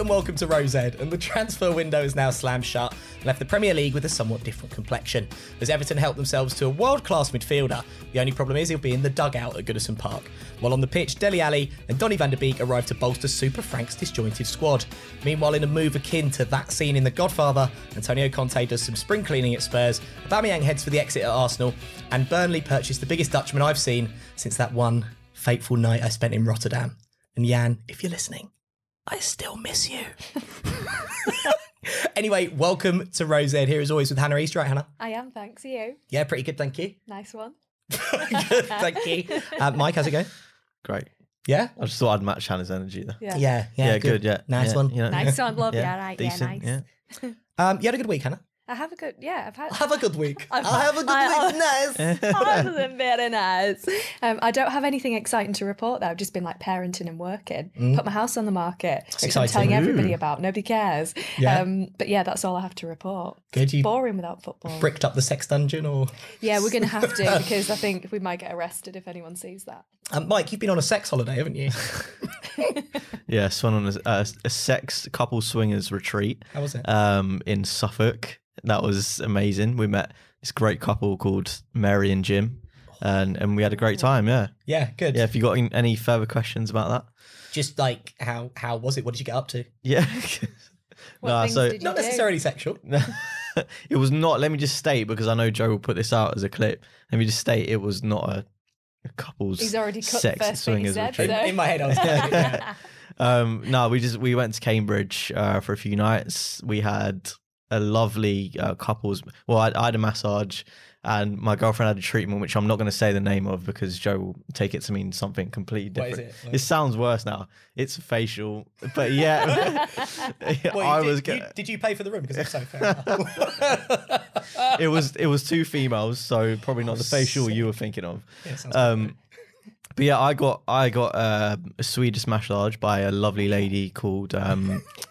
and welcome to Rose Ed. And the transfer window is now slammed shut and left the Premier League with a somewhat different complexion. As Everton help themselves to a world class midfielder, the only problem is he'll be in the dugout at Goodison Park. While on the pitch, Dele Alli and Donny van de Beek arrive to bolster Super Frank's disjointed squad. Meanwhile, in a move akin to that scene in The Godfather, Antonio Conte does some spring cleaning at Spurs, Aubameyang heads for the exit at Arsenal, and Burnley purchase the biggest Dutchman I've seen since that one fateful night I spent in Rotterdam. And Jan, if you're listening, I still miss you. anyway, welcome to Rose Ed. Here as always with Hannah East, right, Hannah? I am, thanks. Are you? Yeah, pretty good, thank you. Nice one. good, thank you. Uh, Mike, how's it going? Great. Yeah? I just thought I'd match Hannah's energy there. Yeah. Yeah, yeah, Yeah, good. Yeah, Nice yeah, one. you know, Nice yeah. one, love. Yeah, Yeah, right. decent, yeah, nice. Um, you had a good week, Hannah? I have a good, yeah, I've had. Have a good week. I've- I have a good I- week. Nice. Other than very nice. Um, I don't have anything exciting to report though. I've just been like parenting and working. Put my house on the market. which I'm Exciting. telling everybody Ooh. about. Nobody cares. Yeah. Um, but yeah, that's all I have to report. Good, you Boring without football. bricked up the sex dungeon or... Yeah, we're going to have to because I think we might get arrested if anyone sees that. Um, Mike, you've been on a sex holiday, haven't you? Yeah, so on a, a, a sex couple swingers retreat How was it? um, in Suffolk. That was amazing. We met this great couple called Mary and Jim, and and we had a great time. Yeah, yeah, good. yeah. If you got any- any further questions about that, Just like, how how was it? What did you get up to? yeah. What Nah, things so did you Not do? necessarily sexual. it was not. Let me just state because I know Joe will put this out as a clip. Let me just state it was not a, a couple's He's already cut the sex first thing he swingers said, retreat. so- In my head, I was like, yeah. Um, no, we just we went to Cambridge uh, for a few nights. We had a lovely uh, couples. Well, I, I had a massage, and my girlfriend had a treatment, which I'm not going to say the name of because Joe will take it to mean something completely What is different. it? Like- It sounds worse now. It's facial, but yeah, Well, I was. did, go- you, did you pay for the room? Because if so, fair it was it was two females, so probably not the facial sick. you were thinking of. Yeah, Um, but yeah, I got I got uh, a Swedish massage by a lovely lady called um,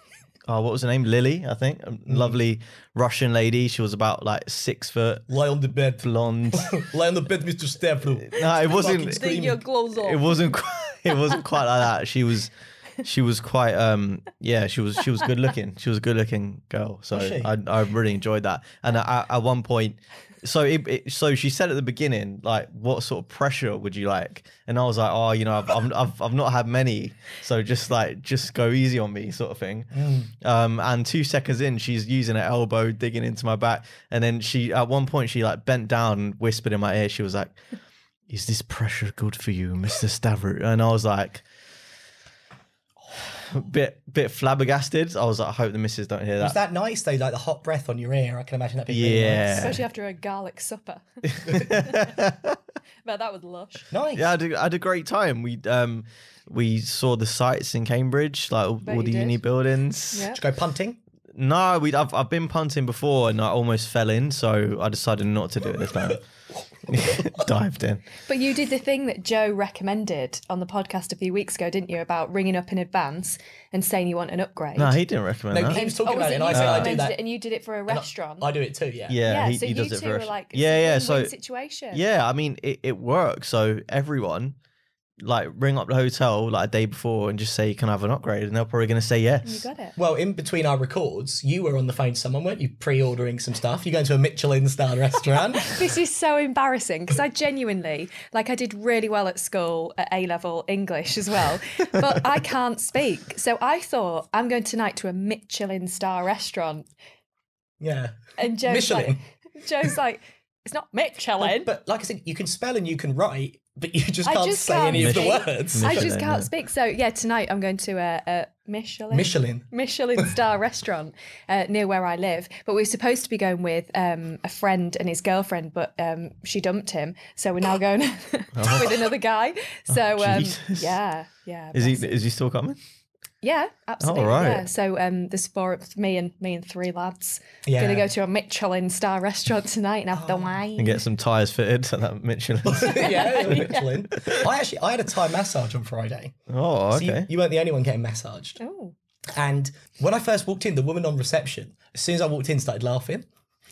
oh, what was her name? Lily, I think. A lovely Russian lady. She was about like six foot, Lie on the bed. blonde. Lie on the bed, Mr. Stavro. no, it wasn't. Fucking Take your clothes off. It wasn't. Quite, it wasn't quite like that. She was. She was quite. Um. Yeah. She was. She was good looking. She was a good looking girl. So Was she? I. I really enjoyed that. And at, at one point. So it, it, so she said at the beginning, like, what sort of pressure would you like? And I was like, oh, you know, I've, I've, I've, I've not had many, so just like, just go easy on me, sort of thing. Um, and two seconds in, she's using her elbow, digging into my back, and then she, at one point, she like bent down and whispered in my ear. She was like, "Is this pressure good for you, Mister Stavro?" And I was like, bit, bit flabbergasted. I was like, I hope the missus don't hear that. Was that. that nice though? Like the hot breath on your ear. I can imagine that being really Yeah. Especially after a garlic supper. but that was lush. nice. Yeah, I had, a, I had a great time. We um we saw the sights in Cambridge, like all, Bet all you the uni buildings. Yeah. Did you go punting? No, we I've I've been punting before and I almost fell in, so I decided not to do it this time. Dived in. But you did the thing that Joe recommended on the podcast a few weeks ago, didn't you? About ringing up in advance and saying you want an upgrade. No, he didn't recommend No, that. he was talking Oh, about it, and I said I do that. it and you did it for a And I- restaurant. I do it too. Yeah. yeah, yeah, he, so he you it two for were like, yeah, yeah. So situation. yeah, I mean it, it works. So everyone like ring up the hotel like a day before and just say you can I have an upgrade, and they're probably going to say yes. you got it. Well, in between our records, you were on the phone to someone, weren't you? Pre-ordering some stuff. You're going to a Michelin star restaurant? This is so embarrassing because I genuinely, like, I did really well at school at A level English as well, but I can't speak. So I thought I'm going tonight to a Michelin star restaurant, yeah. and Joe's Michelin. like, Joe's like, it's not Michelin. But like I said, you can spell and you can write, but you just I can't just say can't any of the speak. words. I just can't yeah. speak. So yeah, tonight I'm going to a, a Michelin. Michelin. Michelin star restaurant uh, near where I live. But we are supposed to be going with um, a friend and his girlfriend, but um, she dumped him. So we're now going with another guy. So um, Jesus. yeah, yeah. Is he is he still coming? Yeah, absolutely. right. Yeah. So um, there's four of me and me and three lads. Yeah. Gonna go to a Michelin star restaurant tonight and have the wine. And get some tires fitted at that Michelin. yeah, Michelin. I actually I had a Thai massage on Friday. oh, So you- okay. you, weren't the only one getting massaged. Oh. And when I first walked in, the woman on reception, as soon as I walked in, started laughing.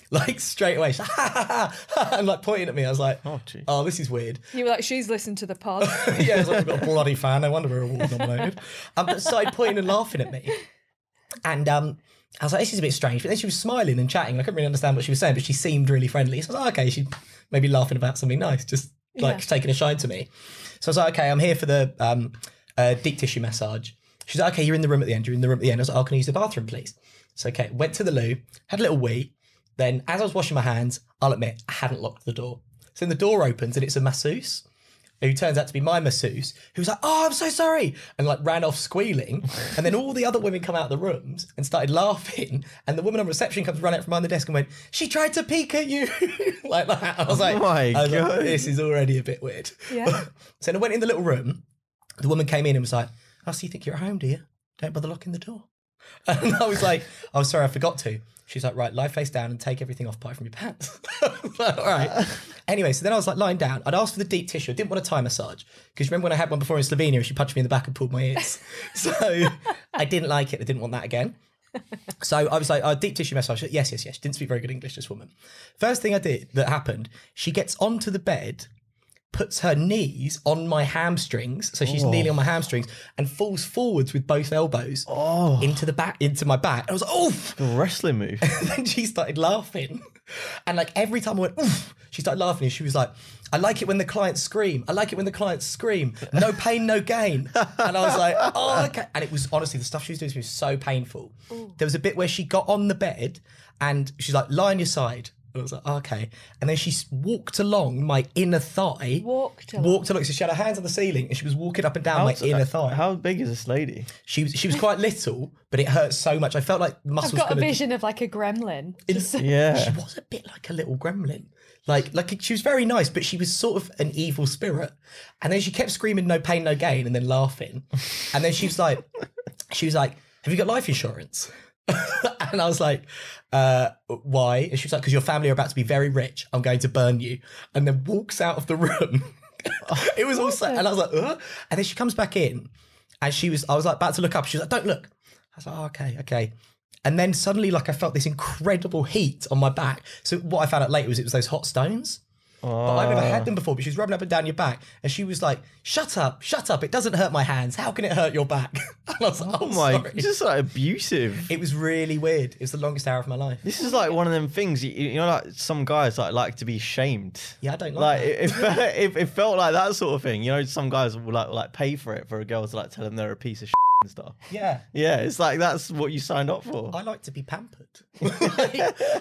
Like straight away, she's like, ha, ha, ha, ha, and like pointing at me. I was like, Oh, gee. oh, this is weird. You were like, she's listened to the pod. yeah, I was like, I've got a bloody fan. No wonder we're award nominated. Um, but started pointing and laughing at me. And um, I was like, this is a bit strange. But then she was smiling and chatting. I couldn't really understand what she was saying, but she seemed really friendly. So I was like, okay, she maybe laughing about something nice, just like Yeah. taking a shine to me. So I was like, okay, I'm here for the um, uh, deep tissue massage. She's like, okay, you're in the room at the end. You're in the room at the end. I was like, oh, can I use the bathroom, please? So okay, went to the loo, had a little wee. Then, as I was washing my hands, I'll admit I hadn't locked the door. So then the door opens and it's a masseuse who turns out to be my masseuse, who was like, "Oh, I'm so sorry," and like ran off squealing. And then all the other women come out of the rooms and started laughing. And the woman on reception comes running out from behind the desk and went, "She tried to peek at you," like that. I was like, Oh my I was like, "This is already a bit weird." Yeah. so then I went in the little room. The woman came in and was like, "Oh, so you think you're at home, do you? Don't bother locking the door." And I was like, "Oh, sorry, I forgot to." She's like, "Right, lie face down and take everything off apart from your pants." All right. Anyway, so then I was like lying down. I'd asked for the deep tissue. I didn't want a Thai massage because remember when I had one before in Slovenia, and she punched me in the back and pulled my ears. so I didn't like it. I didn't want that again. So I was like, oh, deep tissue massage. Yes, yes, yes. She didn't speak very good English, this woman. First thing I did that happened, she gets onto the bed, puts her knees on my hamstrings. So she's kneeling on my oh. hamstrings and falls forwards with both elbows oh. into the back, into my back. I was like, oof. A wrestling move. then she started laughing. And like every time I went, oof, she started laughing. And she was like, I like it when the clients scream. I like it when the clients scream. No pain, no gain. And I was like, oh, okay. And it was honestly, the stuff she was doing to me was so painful. There was a bit where she got on the bed and she's like, lie on your side. And I was like, oh, okay. And then she walked along my inner thigh. Walked along. Walked along. So she had her hands on the ceiling and she was walking up and down my inner thigh. How big is this lady? She was she was quite little, but it hurt so much. I felt like the I've got a gonna vision of like a gremlin. Just- Yeah. she was a bit like a little gremlin. Like, like she was very nice, but she was sort of an evil spirit. And then she kept screaming, "No pain, no gain," and then laughing. And then she was like, she was like, "Have you got life insurance?" and I was like, uh, "Why?" And she was like, "Because your family are about to be very rich. I'm going to burn you." And then walks out of the room. it was also, and I was like, Ugh. and then she comes back in, and she was, I was like about to look up. She was like, "Don't look." I was like, oh, "Okay, okay." And then suddenly, like, I felt this incredible heat on my back. So what I found out later was it was those hot stones. But I've never had ah. them before. But she was rubbing up and down your back, and she was like, "Shut up, shut up! It doesn't hurt my hands. How can it hurt your back?" And I was like, "Oh, Oh my, sorry." it's just like abusive. It was really weird. It was the longest hour of my life. This is like one of them things you, you know, like some guys like like to be shamed. Yeah, I don't like Like that. it, it, it, it felt like that sort of thing. You know, some guys will like like pay for it for a girl to like tell them they're a piece of shit and stuff. Yeah. Yeah, it's like that's what you signed up for. I like to be pampered.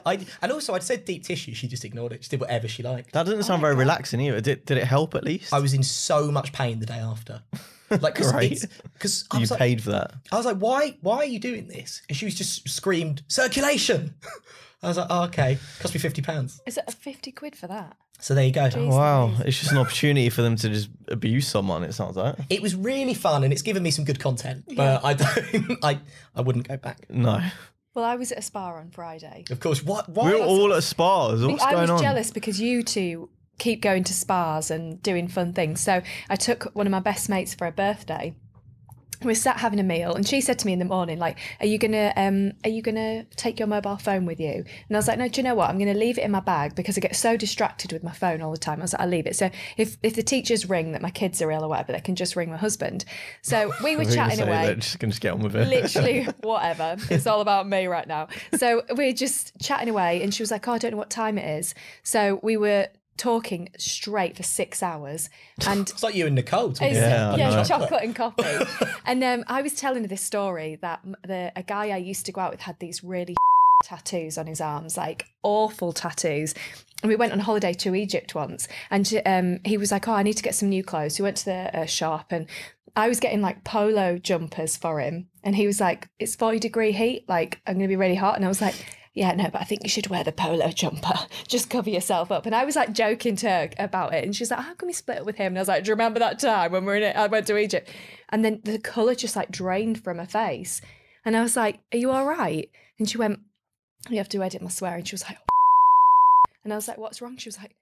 I, and also, I'd said deep tissue. She just ignored it. She did whatever she liked. That doesn't sound very relaxing either. Did did it help at least? I was in so much pain the day after. Like, because Great. because I you was like, paid for that. I was like, why, why are you doing this? And she was just screamed, circulation. I was like, oh, okay, cost me fifty pounds. Is it a 50 quid for that? So there you go. Wow, it's just an opportunity for them to just abuse someone. It sounds like. It was really fun, and it's given me some good content. But I don't, I, I wouldn't go back. No, Well, I was at a spa on Friday. Of course, what? Why? we're all at spas. What's I going was jealous because you two keep going to spas and doing fun things. So I took one of my best mates for a birthday. We sat having a meal, and she said to me in the morning, "Like, are you gonna, um, are you gonna take your mobile phone with you?" And I was like, "No, do you know what? I'm gonna leave it in my bag because I get so distracted with my phone all the time." I was like, "I'll leave it." So if if the teachers ring that my kids are ill or whatever, they can just ring my husband. So we were I was gonna chatting away just gonna just get on with it. literally whatever. It's all about me right now. So we are just chatting away, and she was like, "Oh, I don't know what time it is." So we were talking straight for six hours, and It's like you and Nicole. talking it's, Yeah, yeah, chocolate and coffee. and um, I was telling her this story that the a guy I used to go out with had these really tattoos on his arms, like awful tattoos. And we went on holiday to Egypt once, and um, he was like, "Oh, I need to get some new clothes." We went to the uh, shop, and I was getting like polo jumpers for him, and he was like, "It's forty degree heat, like I'm gonna be really hot," and I was like. Yeah, no, but I think you should wear the polo jumper. Just cover yourself up. And I was like joking to her about it. And she's like, How can we split up with him? And I was like, Do you remember that time when we were in it? I went to Egypt. And then the colour just like drained from her face. And I was like, Are you all right? And she went, You have to edit my swear. And she was like, oh. And I was like, What's wrong? She was like,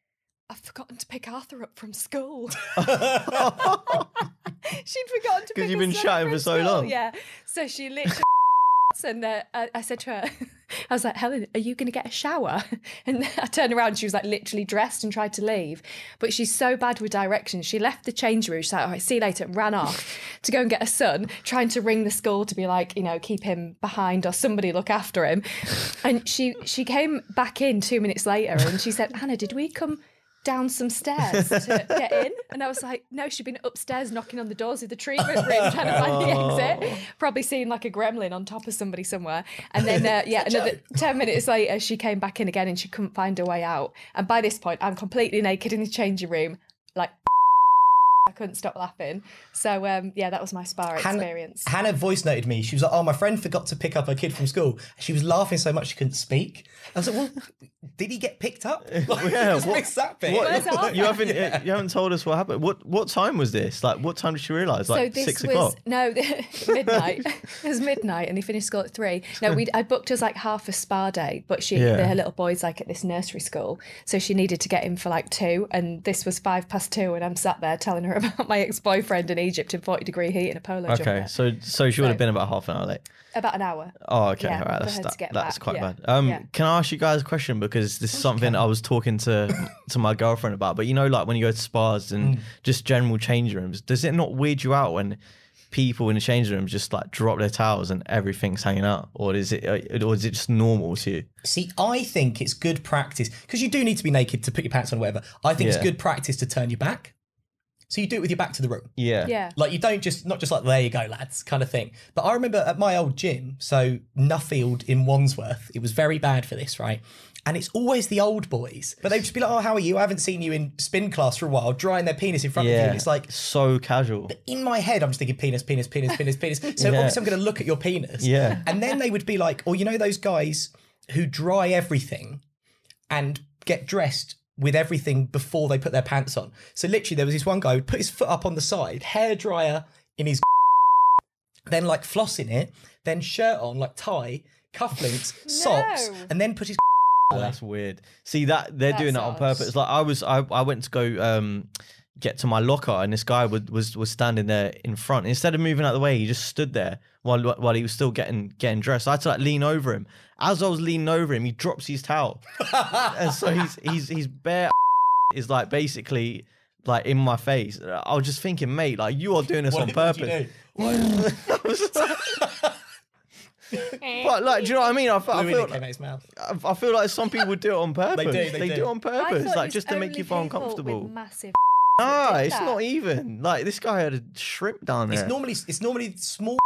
I've forgotten to pick Arthur up from school. She'd forgotten to pick Because you've been chatting for so long. Yeah. So she literally and uh, I, said to her, I was like, Helen, are you going to get a shower? And I turned around, she was like literally dressed and tried to leave. But she's so bad with directions. She left the change room. She's like, all right, see you later, and ran off to go and get her son, trying to ring the school to be like, you know, keep him behind or somebody look after him. And she she came back in two minutes later and she said, Hannah, did we come down some stairs to get in. And I was like, no, she'd been upstairs knocking on the doors of the treatment room trying to find the exit. Probably seeing like a gremlin on top of somebody somewhere. And then, uh, yeah, another 10 minutes later, she came back in again and she couldn't find her way out. And by this point, I'm completely naked in the changing room, I couldn't stop laughing. So um, yeah, that was my spa Hannah- experience. Hannah voice noted me. She was like, "Oh, my friend forgot to pick up her kid from school." She was laughing so much she couldn't speak. I was like, "Well, did he get picked up?" Like, Yeah, just what- that bit. What- Where's you haven't you haven't told us what happened. What what time was this? Like what time did she realise? Like so this six was o'clock. no midnight. it was midnight, and they finished school at three. No, we I booked us like half a spa day, but she Yeah. her little boy's like at this nursery school, so she needed to get in for like two, and this was five past two, and I'm sat there telling her about my ex boyfriend in Egypt in forty degree heat in a polo Okay, jumper. so so she would have been about half an hour late. About an hour. Oh, okay, Yeah, all right, that's that, that's quite yeah, bad. Um, yeah. can I ask you guys a question because this is something I was talking to to my girlfriend about. But you know, like when you go to spas Mm. and just general change rooms, does it not weird you out when people in the change rooms just like drop their towels and everything's hanging out, or is it uh, or is it just normal to you? See, I think it's good practice because you do need to be naked to put your pants on, or whatever. I think it's good practice to turn your back. So you do it with your back to the room. Yeah, Yeah. Like you don't just not just like there you go, lads, kind of thing. But I remember at my old gym, so Nuffield in Wandsworth, it was very bad for this, right? And it's always the old boys, but they'd just be like, "Oh, how are you? I haven't seen you in spin class for a while." Drying their penis in front of you, yeah. and it's like so casual. but in my head, I'm just thinking penis, penis, penis, penis, penis. So Yeah. obviously, I'm going to look at your penis. Yeah. And then they would be like, or you know, those guys who dry everything and get dressed with everything before they put their pants on. So literally, there was this one guy who would put his foot up on the side, hair dryer in his, then like flossing it, then shirt on, like tie, cufflinks, socks, No. and then put his. Oh, that's weird. See that they're doing that on That's purpose. Like I was, I, I went to go um get to my locker, and this guy was was, was standing there in front. Instead of moving out of the way, he just stood there while while he was still getting getting dressed. I had to like lean over him. As I was leaning over him, he drops his towel, and so he's he's he's bare is like basically like in my face. I was just thinking, mate, like you are doing this on What did purpose. do? I was like- but like, do you know what I mean? I, I feel it came out his mouth. I I feel like some people would do it on purpose. do, They, they do. do. it on purpose, like just to make you feel uncomfortable. Massive. Nah, did it's that. not even like this guy had a shrimp down there. It's normally it's normally small,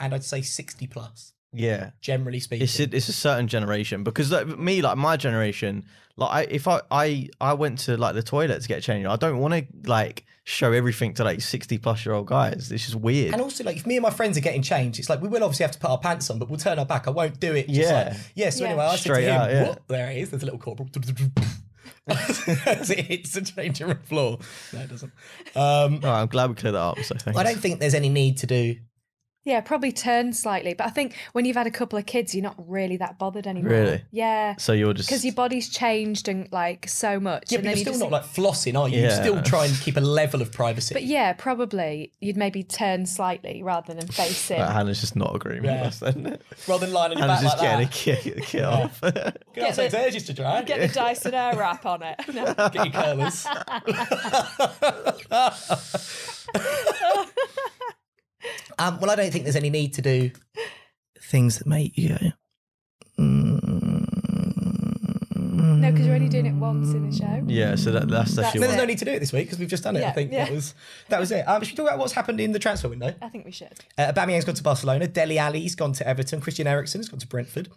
and I'd say sixty plus. yeah, Generally speaking, it's a, it's a certain generation because like, me, like my generation, like I, if I, I I went to like the toilet to get changed, I don't want to like show everything to like sixty plus year old guys. It's just weird. And also, like, if me and my friends are getting changed, it's like we will obviously have to put our pants on, but we'll turn our back. I won't do it. Just Yeah. Like, yeah. So Yeah. anyway, I said Straight to him, out, yeah. "What? There it is. There's a little corporal. As it hits the changing room floor. No, it doesn't. Um, All right, I'm glad we cleared that up. So thanks. I don't think there's any need to do. Yeah, probably turn slightly. But I think when you've had a couple of kids, you're not really that bothered anymore. Really? Yeah. So you're just Because your body's changed and like so much. Yeah, and but you're still just not like flossing, are you? You Yeah. still try and keep a level of privacy. But yeah, probably you'd maybe turn slightly rather than face in. Right, Hannah's just not agreeing Yeah. with us then. Rather than lying on your Hannah's back just like getting that. a kit, a kit off. Get outside the- edges to dry. Get the Dyson Airwrap on it. No. Get your curlers. um, well, I don't think there's any need to do things that make you go. No, because you're only doing it once in the show. yeah, so that, that's That's actually There's no need to do it this week because we've just done it. I Yeah, think yeah. that was that was it. Um, should we talk about what's happened in the transfer window? I think we should. Uh, Aubameyang's gone to Barcelona. Dele Alli's gone to Everton. Christian Eriksen has gone to Brentford.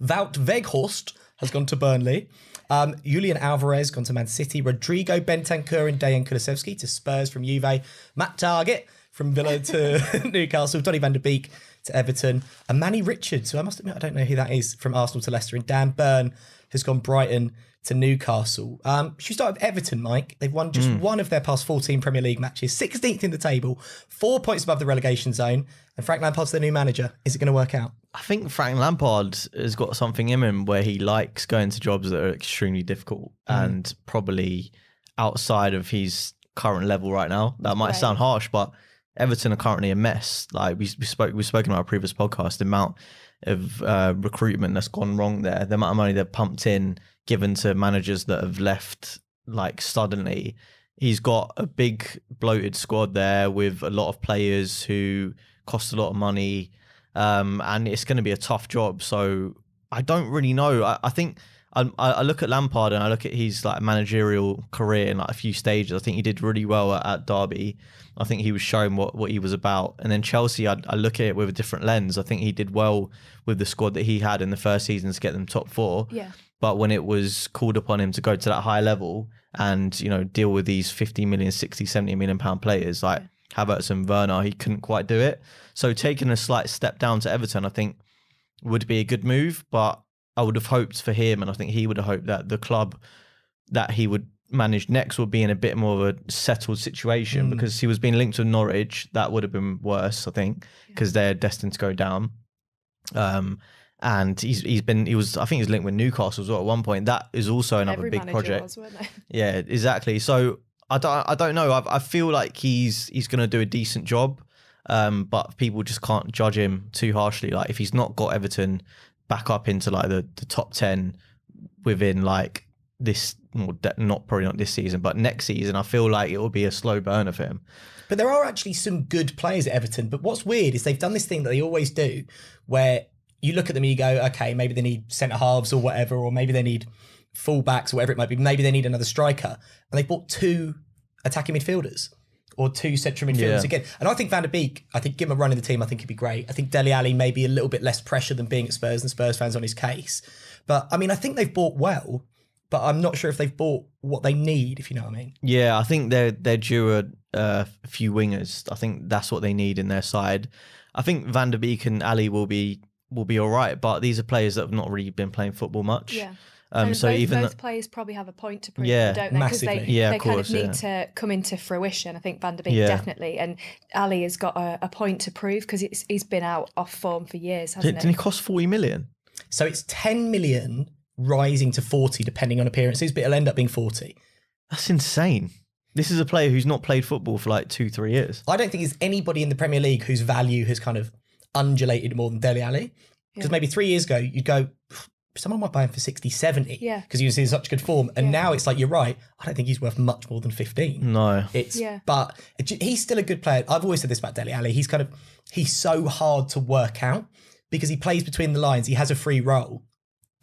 Wout Weghorst has gone to Burnley. Um, Julian Alvarez gone to Man City. Rodrigo Bentancur and Dejan Kulusevski to Spurs from Juve. Matt Targett from Villa to Newcastle. Donny van de Beek to Everton. And Manny Richards, who I must admit I don't know who that is, from Arsenal to Leicester. And Dan Burn has gone Brighton to Newcastle. Um, should we start with Everton, Mike? They've won just one of their past 14 Premier League matches, 16th in the table, four points above the relegation zone. And Frank Lampard's their new manager. Is it going to work out? I think Frank Lampard has got something in him where he likes going to jobs that are extremely difficult and probably outside of his current level right now. That might Right. sound harsh, but Everton are currently a mess. Like we, we spoke, we've spoken about our previous podcast, the amount of uh, recruitment that's gone wrong there, the amount of money they've pumped in, given to managers that have left like suddenly. He's got a big bloated squad there with a lot of players who cost a lot of money, um, and it's going to be a tough job. So I don't really know. I, I think I, I look at Lampard and I look at his like managerial career in like a few stages. I think he did really well at, at Derby. I think he was showing what, what he was about. And then Chelsea, I, I look at it with a different lens. I think he did well with the squad that he had in the first season to get them top four. Yeah. But when it was called upon him to go to that high level and, you know, deal with these 50 million, 60, 70 million pound players like Havertz and Werner, he couldn't quite do it. So taking a slight step down to Everton, I think would be a good move. But I would have hoped for him, and I think he would have hoped that the club that he would manage next would be in a bit more of a settled situation because he was being linked to Norwich. That would have been worse, I think, because they're destined to go down. Um, and he's he's been he was I think he was linked with Newcastle as well at one point. That is also another Every big project. was. Yeah, exactly. So I don't, I don't know. I, I feel like he's he's going to do a decent job, um, but people just can't judge him too harshly. Like if he's not got Everton back up into like the, the top ten within like this, not probably not this season, but next season, I feel like it will be a slow burn of him. But there are actually some good players at Everton. But what's weird is they've done this thing that they always do, where you look at them and you go, okay, maybe they need centre halves or whatever, or maybe they need fullbacks or whatever it might be. Maybe they need another striker, and they bought two attacking midfielders or two central midfielders Yeah. again. And I think Van de Beek, I think give him a run in the team. I think he'd be great. I think Dele Alli maybe a little bit less pressure than being at Spurs and Spurs fans on his case. But I mean, I think they've bought well, but I'm not sure if they've bought what they need. If you know what I mean. Yeah, I think they're they're due a, uh, a few wingers. I think that's what they need in their side. I think Van de Beek and Alli will be will be all right, but these are players that have not really been playing football much. Yeah. Um, and so both, even both th- players probably have a point to prove, Yeah, don't they? Because they. Yeah, of they kind of need to come into fruition. I think Van de Beek Yeah. definitely, and Alli has got a, a point to prove because he's been out off form for years, hasn't didn't he cost forty million? So it's 10 million rising to 40 depending on appearances, but it'll end up being 40. That's insane. This is a player who's not played football for like two, three years. I don't think there's anybody in the Premier League whose value has kind of undulated more than Dele Alli. Because Yeah. maybe three years ago, you'd go, someone might buy him for 60, 70. Yeah. Because he was in such good form. And Yeah. now it's like, you're right. I don't think he's worth much more than 15. No. It's, Yeah. but he's still a good player. I've always said this about Dele Alli. He's kind of, he's so hard to work out because he plays between the lines. He has a free role.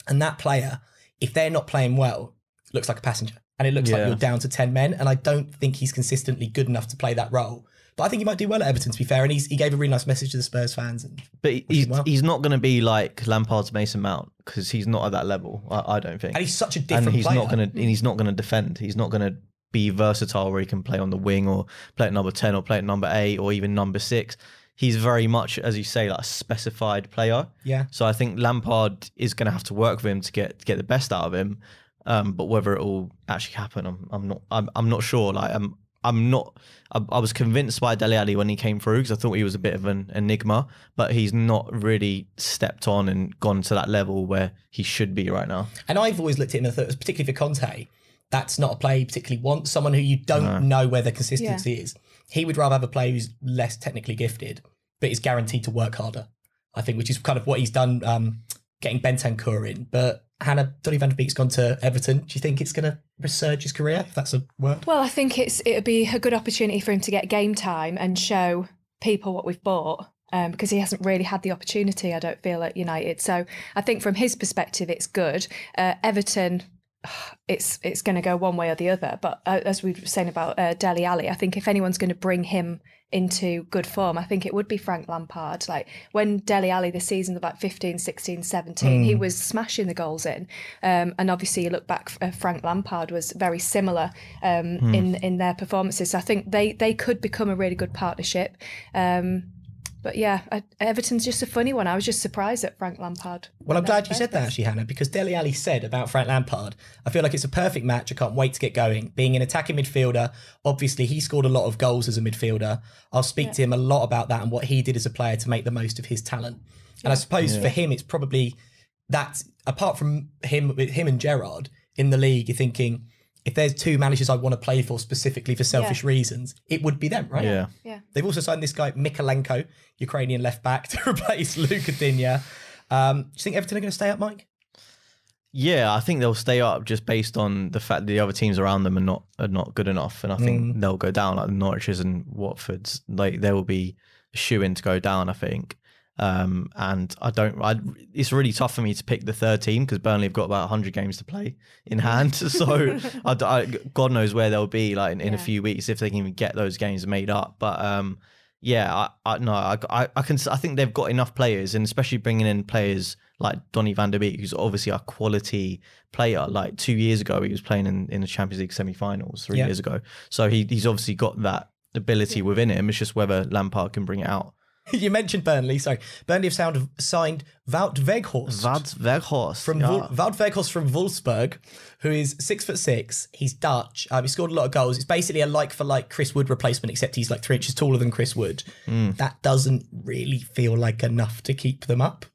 And that player, if they're not playing well, looks like a passenger. And it looks like you're down to 10 men. And I don't think he's consistently good enough to play that role. But I think he might do well at Everton, to be fair. And he's, he gave a really nice message to the Spurs fans. And But he- he's, well. he's not going to be like Lampard's Mason Mount because he's not at that level. I, I don't think. and he's such a different and he's player. not going to. And he's not going to defend. He's not going to be versatile where he can play on the wing or play at number ten or play at number eight or even number six. He's very much, as you say, like a specified player. Yeah. So I think Lampard is going to have to work with him to get to get the best out of him. Um, but whether it will actually happen, I'm, I'm not. I'm, I'm not sure. Like I'm. I'm not. I, I was convinced by Dele Alli when he came through because I thought he was a bit of an enigma, but he's not really stepped on and gone to that level where he should be right now. And I've always looked at him and thought, particularly for Conte, that's not a player he particularly wants. Someone who you don't know where the consistency is. He would rather have a player who's less technically gifted, but is guaranteed to work harder. I think, which is kind of what he's done, um, getting Bentancur in. But Hannah, Donny van de Beek's gone to Everton. Do you think it's going to resurge his career, if that's a word? Well, I think it's it'd be a good opportunity for him to get game time and show people what we've bought. Um, because he hasn't really had the opportunity, I don't feel at United. So I think from his perspective, it's good. Uh, Everton, it's it's going to go one way or the other. But uh, as we were saying about uh, Dele Alli, I think if anyone's going to bring him into good form, I think it would be Frank Lampard. Like when Dele Alli this season, about 15, 16, 17, he was smashing the goals in. Um, and obviously, you look back, uh, Frank Lampard was very similar um, in in their performances. So I think they they could become a really good partnership. Um, but yeah, I, Everton's just a funny one. I was just surprised at Frank Lampard. Well, I'm glad you said that actually, Hannah, because Dele Alli said about Frank Lampard, I feel like it's a perfect match. I can't wait to get going. Being an attacking midfielder, obviously he scored a lot of goals as a midfielder. I'll speak to him a lot about that and what he did as a player to make the most of his talent. And I suppose for him, it's probably that apart from him him and Gerrard in the league, you're thinking if there's two managers I want to play for specifically for selfish Yeah. reasons, it would be them, right? Yeah. Yeah. They've also signed this guy Mykolenko, Ukrainian left back, to replace Lucas Digne. Um, do you think Everton are going to stay up, Mike? Yeah, I think they'll stay up just based on the fact that the other teams around them are not are not good enough, and I think they'll go down like the Norwiches and Watfords. Like they will be shoe in to go down. I think, um, and I don't. I, it's really tough for me to pick the third team because Burnley have got about hundred games to play in hand. So I, I- God knows where they'll be like in, in a few weeks if they can even get those games made up. But um, yeah, I, I no, I, I, can. I think they've got enough players, and especially bringing in players like Donny van de Beek, who's obviously a quality player. Like two years ago, he was playing in, in the Champions League semi-finals. Three Yeah. years ago, so he, he's obviously got that ability within him. It's just whether Lampard can bring it out. you mentioned Burnley. Sorry. Burnley have sound, signed Wout Weghorst. Vad Weghorst from yeah. Wout Weghorst from Wolfsburg, who is six foot six. He's Dutch. Um, he scored a lot of goals. It's basically a like for like Chris Wood replacement, except he's like three inches taller than Chris Wood. Hmm. That doesn't really feel like enough to keep them up.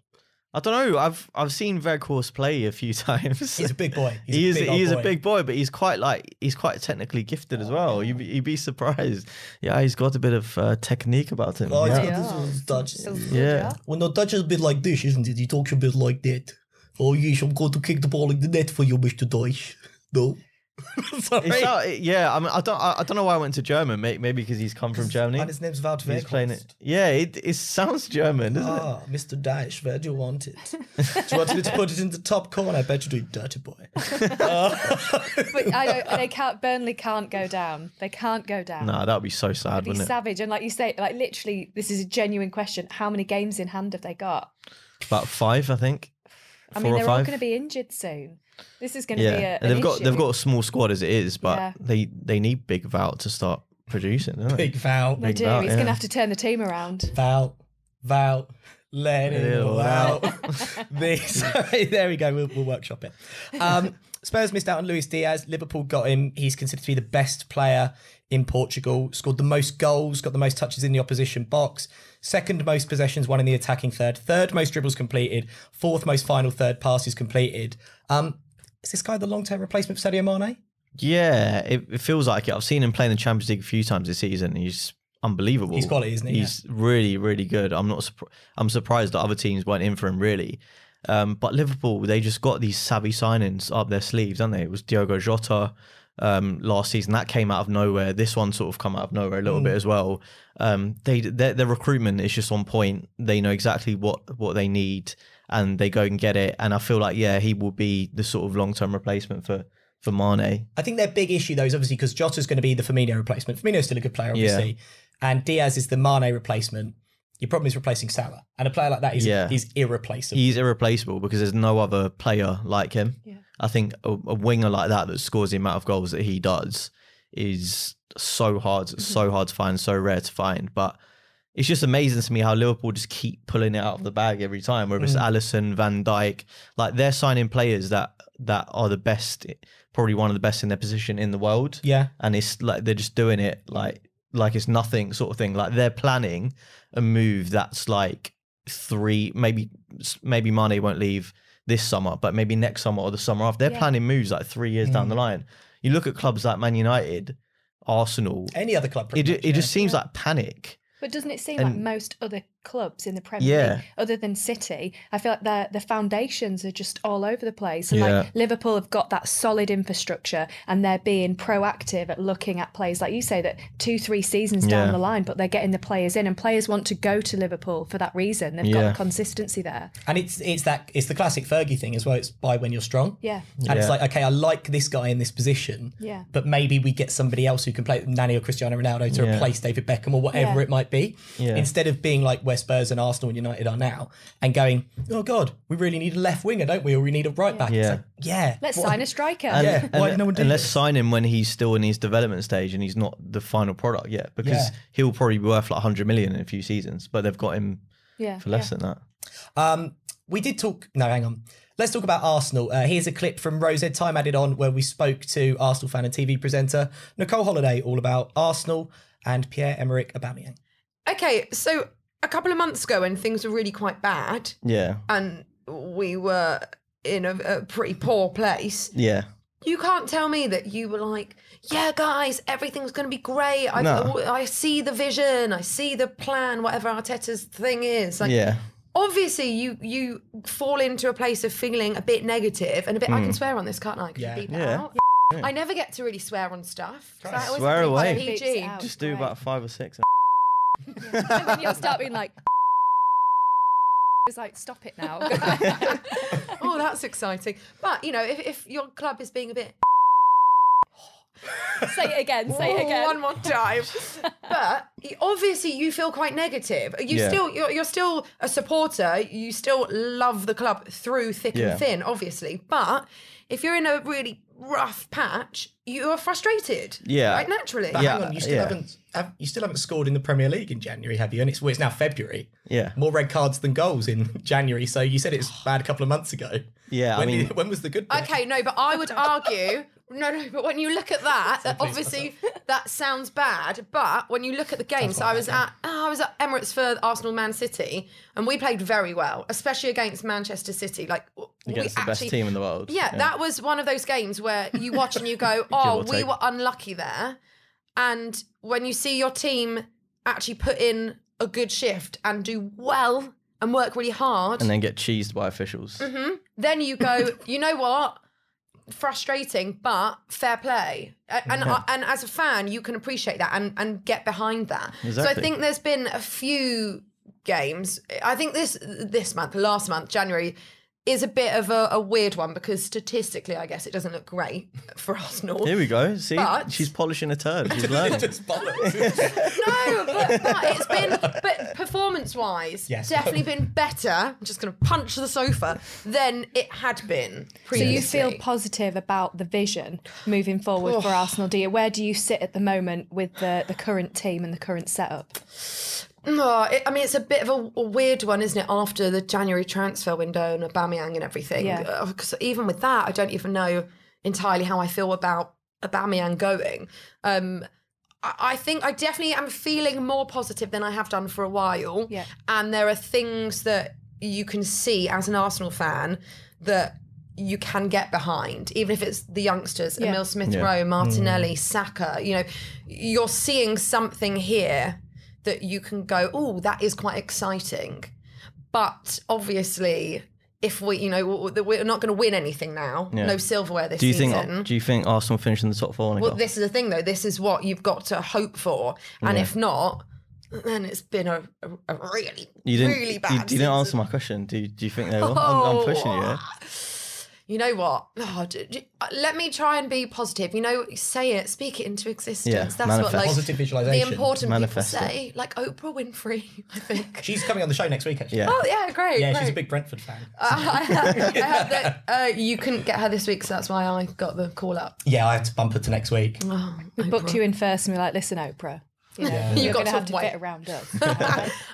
I don't know. I've I've seen Weghorst play a few times. He's a big boy. He's he a is big he old is a boy. big boy, but he's quite like he's quite technically gifted as well. You'd, be- you'd be surprised. Yeah, he's got a bit of uh, technique about him. Oh, he's yeah. got this one's Dutch. So good, Yeah. Well, no, Dutch is a bit like this, isn't it? He talks a bit like that. Oh yes, I'm going to kick the ball in the net for you, Mr. Deutsch. No. Sorry. It's not- yeah, I mean, I don't, I, I don't know why I went to German. May- Maybe because he's come from Germany. And his name's Wout He's playing it. Yeah, it, it sounds German, doesn't it? Ah, Mr. Dash, where do you want it? do you want me to put it in the top corner? I bet you do, dirty boy. But I don't, they can't. Burnley can't go down. They can't go down. No, that would be so sad, It'd be wouldn't it? savage. And like you say, like literally, this is a genuine question. How many games in hand have they got? About five, I think. I Four mean, they're all going to be injured soon. This is going to be a. Yeah, an and they've got issue. they've got a small squad as it is, but Yeah. they they need Big Val to start producing, don't they? Big Val. They big do. bout, He's going to have to turn the team around. Val. Val. Let it Ew, all out. this. there we go. We'll, we'll workshop it. Um, Spurs missed out on Luis Diaz. Liverpool got him. He's considered to be the best player in Portugal. Scored the most goals, got the most touches in the opposition box. Second most possessions won in the attacking third. Third most dribbles completed. Fourth most final third passes completed. Um, is this guy the long term replacement for Sadio Mane? Yeah, it, it feels like it. I've seen him play in the Champions League a few times this season. He's unbelievable. He's quality, isn't he? He's really, really good. I'm not. Surpri- I'm surprised that other teams weren't in for him. Really, um, but Liverpool they just got these savvy signings up their sleeves, don't they? It was Diogo Jota um, last season that came out of nowhere. This one sort of come out of nowhere a little bit as well. Um, they their, their recruitment is just on point. They know exactly what what they need, and they go and get it. And I feel like yeah, he will be the sort of long term replacement for for Mane. I think their big issue though is obviously because Jota's going to be the Firmino replacement. Firmino's still a good player, obviously, and Diaz is the Mane replacement. Your problem is replacing Salah, and a player like that is Yeah. is irreplaceable. He's irreplaceable because there's no other player like him. Yeah. I think a, a winger like that that scores the amount of goals that he does is so hard, mm-hmm. so hard to find, so rare to find. But it's just amazing to me how Liverpool just keep pulling it out of the bag every time. Whether it's mm. Alisson, Van Dijk, like they're signing players that that are the best, probably one of the best in their position in the world. yeah, and it's like they're just doing it like like it's nothing sort of thing. Like they're planning a move that's like three, maybe maybe Mane won't leave this summer, but maybe next summer or the summer after. They're Yeah. planning moves like three years down the mm. line. You look at clubs like Man United, Arsenal. any other club. It, much, it yeah. just seems like panic. But doesn't it seem like most other clubs in the Premier Yeah. League, other than City, I feel like their the foundations are just all over the place. And Yeah. like Liverpool have got that solid infrastructure, and they're being proactive at looking at players, like you say, that two, three seasons down the line, but they're getting the players in, and players want to go to Liverpool for that reason. They've Yeah. got consistency there. and it's it's that it's the classic Fergie thing as well. It's buy when you're strong. Yeah. And it's like, okay, I like this guy in this position, Yeah. but maybe we get somebody else who can play Nani or Cristiano Ronaldo to Yeah. replace David Beckham or whatever Yeah. it might be. Yeah. Instead of being like where Spurs and Arsenal and United are now and going, oh God, we really need a left winger, don't we? Or we need a right back. It's Yeah. like, yeah. Let's what- sign a striker. And, Yeah, and, why did no one do and let's sign him when he's still in his development stage and he's not the final product yet because Yeah. he'll probably be worth like 100 million in a few seasons, but they've got him yeah. for less yeah. than that. Um, we did talk. No, hang on. Let's talk about Arsenal. Uh, here's a clip from Rose Ed Time added on where we spoke to Arsenal fan and TV presenter Nicole Holliday all about Arsenal and Pierre Emerick Aubameyang. Okay, so a couple of months ago when things were really quite bad Yeah. and we were in a, a pretty poor place, Yeah. you can't tell me that you were like, yeah, guys, everything's going to be great. I, No. I see the vision, I see the plan, whatever Arteta's thing is. Like, Yeah. obviously, you you fall into a place of feeling a bit negative and a bit. I can mm. swear on this, can't I? Can Yeah. you beep it. Yeah. out? I never get to really swear on stuff. 'cause I always Swear have to be away. Beeps PG. Just do about five or six. And then you'll start being like, it's like, stop it now. oh, that's exciting. But you know, if, if your club is being a bit say it again. Say it again. one more time, but obviously you feel quite negative. You Yeah. still you're, you're still a supporter. You still love the club through thick Yeah. and thin, obviously. But if you're in a really rough patch, you are frustrated. Yeah. right naturally. But Yeah, hang on, you still yeah. haven't have, you still haven't scored in the Premier League in January, have you? And it's well, it's now February. Yeah. More red cards than goals in January. So you said it's bad a couple of months ago. Yeah, I When, mean- did- when was the good? bit? Okay, no, but I would argue. No, no, but when you look at that, that obviously that sounds bad. But when you look at the game, so like I was that, at oh, I was at Emirates for Arsenal Man City, and we played very well, especially against Manchester City. Like we Against the best actually- team in the world. Yeah, that was one of those games where you watch and you go, or "Oh, we take. were unlucky there." And when you see your team actually put in a good shift and do well and work really hard, And then get cheesed by officials. Mm-hmm. then you go, you know what? Frustrating, but fair play. And I and as a fan, you can appreciate that and and get behind that. So I think there's been a few games. I think this this month, last month, January. Is a bit of a, a weird one because statistically, I guess it doesn't look great for Arsenal. Here we go. See, But- she's polishing a turd. She's learning. Just bollocks. No, but, but it's been, but performance wise, Yes. definitely been better. I'm just going to punch the sofa than it had been Previously. So you feel positive about the vision moving forward for oh. Arsenal, do you? Where do you sit at the moment with the, the current team and the current setup? No, it, I mean it's a bit of a, a weird one, isn't it? After the January transfer window and Aubameyang and everything, Yeah. Because even with that, I don't even know entirely how I feel about Aubameyang going. Um, I, I think I definitely am feeling more positive than I have done for a while. Yeah. and there are things that you can see as an Arsenal fan that you can get behind, even if it's the youngsters, Yeah. Emile Smith Yeah. Rowe, Martinelli, Saka. You know, you're seeing something here that you can go, oh, that is quite exciting. But obviously, if we, you know, we're not going to win anything now. Yeah. No silverware this Do you season. think? Do you think Arsenal finish in the top four? Well, this is the thing, though. This is what you've got to hope for, and if not, then it's been a, a, really, you didn't. really you, bad. you didn't answer my question. Do you, Do you think they will? I'm, I'm oh. pushing you. Oh. You know what? Oh, d- d- uh, let me try and be positive. You know, say it, speak it into existence. Yeah, That's what manifest. like Positive the visualization. important Manifest it. people say, like Oprah Winfrey. I think. She's coming on the show next week, actually. Yeah. Oh yeah, great. Yeah, great. she's a big Brentford fan. I heard, I heard that uh, you couldn't get her this week, so that's why I got the call up. Yeah, I had to bump her to next week. Oh, We booked you in first and we're like, listen, Oprah. You know, You you're got going to to have to wait. fit around us.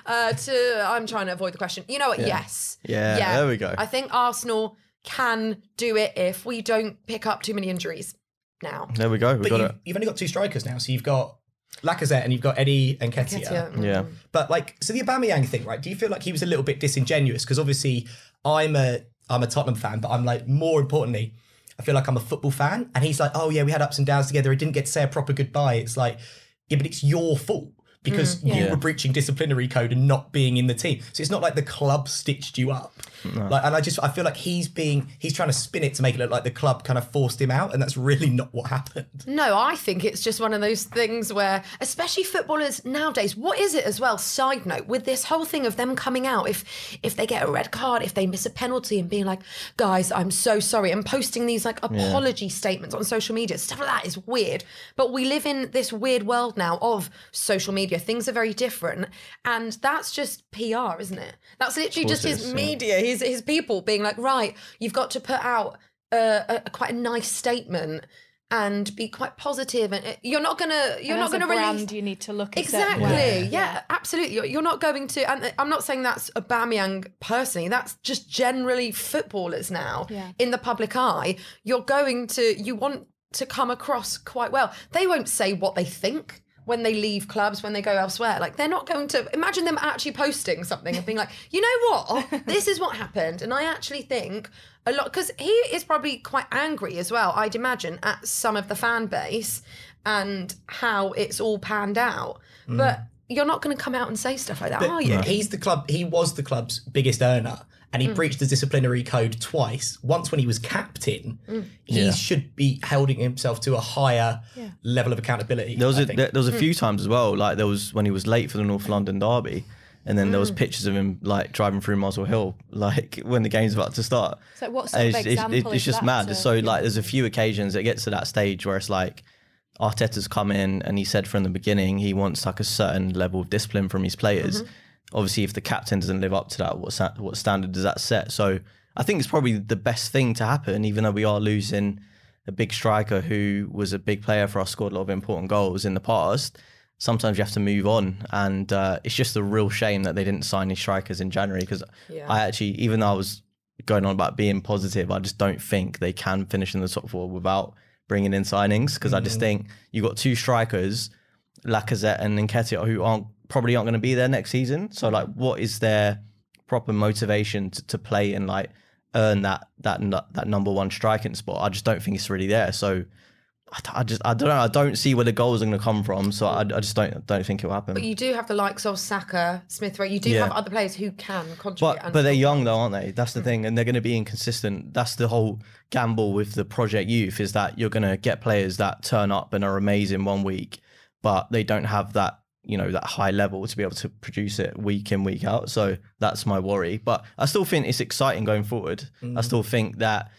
uh, to I'm trying to avoid the question. You know what? Yes. Yeah, Yeah, there we go. I think Arsenal can do it if we don't pick up too many injuries now. There we go. We But got you've, it. you've only got two strikers now, so you've got Lacazette and you've got Eddie Nketiah. Ketia. Yeah. But like, so the Aubameyang thing, right? Do you feel like he was a little bit disingenuous? Because obviously, I'm a I'm a Tottenham fan, but I'm like more importantly, I feel like I'm a football fan. And he's like, oh yeah, we had ups and downs together. He didn't get to say a proper goodbye. It's like, yeah, but it's your fault because mm, you Yeah. were breaching disciplinary code and not being in the team. So it's not like the club stitched you up. Like, and I just I feel like he's being he's trying to spin it to make it look like the club kind of forced him out, and that's really not what happened. No, I think it's just one of those things where, especially footballers nowadays, what is it as well? Side note, with this whole thing of them coming out, if if they get a red card, if they miss a penalty, and being like, "Guys, I'm so sorry," and posting these like apology statements on social media, stuff like that is weird. But we live in this weird world now of social media. Things are very different, and that's just PR, isn't it? That's literally just his is, yeah. media, his his people being like, "Right, you've got to put out." A, a, a quite a nice statement and be quite positive and uh, you're not gonna you're And not as gonna brand, release you need to look a exactly way. yeah, absolutely you're, you're not going to and i'm not saying that's Aubameyang personally that's just generally footballers now Yeah. in the public eye you're going to you want to come across quite well they won't say what they think when they leave clubs, when they go elsewhere. Like they're not going to imagine them actually posting something and being like, you know what, this is what happened. And I actually think a lot because he is probably quite angry as well. I'd imagine at some of the fan base and how it's all panned out. Mm. But you're not going to come out and say stuff like that, are you? He's the club. He was the club's biggest earner, and he mm. breached the disciplinary code twice. Once when he was captain, Hmm. he Yeah. should be holding himself to a higher level of accountability. There was I a think. there, there was a mm. few times as well. Like there was when he was late for the North London derby, and then there was mm. pictures of him like driving through Muswell Hill, like when the game's about to start. So what sort And of it's, it's, example it's just mad. to- so like, there's a few occasions it gets to that stage where it's like. Arteta's come in and he said from the beginning he wants like a certain level of discipline from his players. Mm-hmm. Obviously, if the captain doesn't live up to that, what sa- what standard does that set? So I think it's probably the best thing to happen, even though we are losing a big striker who was a big player for us, scored a lot of important goals in the past. Sometimes you have to move on, and uh, it's just a real shame that they didn't sign any strikers in January because Yeah. I actually, even though I was going on about being positive, I just don't think they can finish in the top four without bringing in signings because I just think you got two strikers, Lacazette and Nketiah, who aren't probably aren't going to be there next season. So like, what is their proper motivation to, to play and like earn that that that number one striking spot? I just don't think it's really there. So. I, just I don't know I don't see where the goals are going to come from so I, I just don't don't think it will happen But you do have the likes of Saka, Smith Rowe. You do Yeah. have other players who can contribute. But but they're young though, aren't they? That's the hmm. thing, and they're going to be inconsistent. That's the whole gamble with the project youth is that you're going to get players that turn up and are amazing one week, but they don't have that you know that high level to be able to produce it week in week out. So that's my worry. But I still think it's exciting going forward. I mm. still think that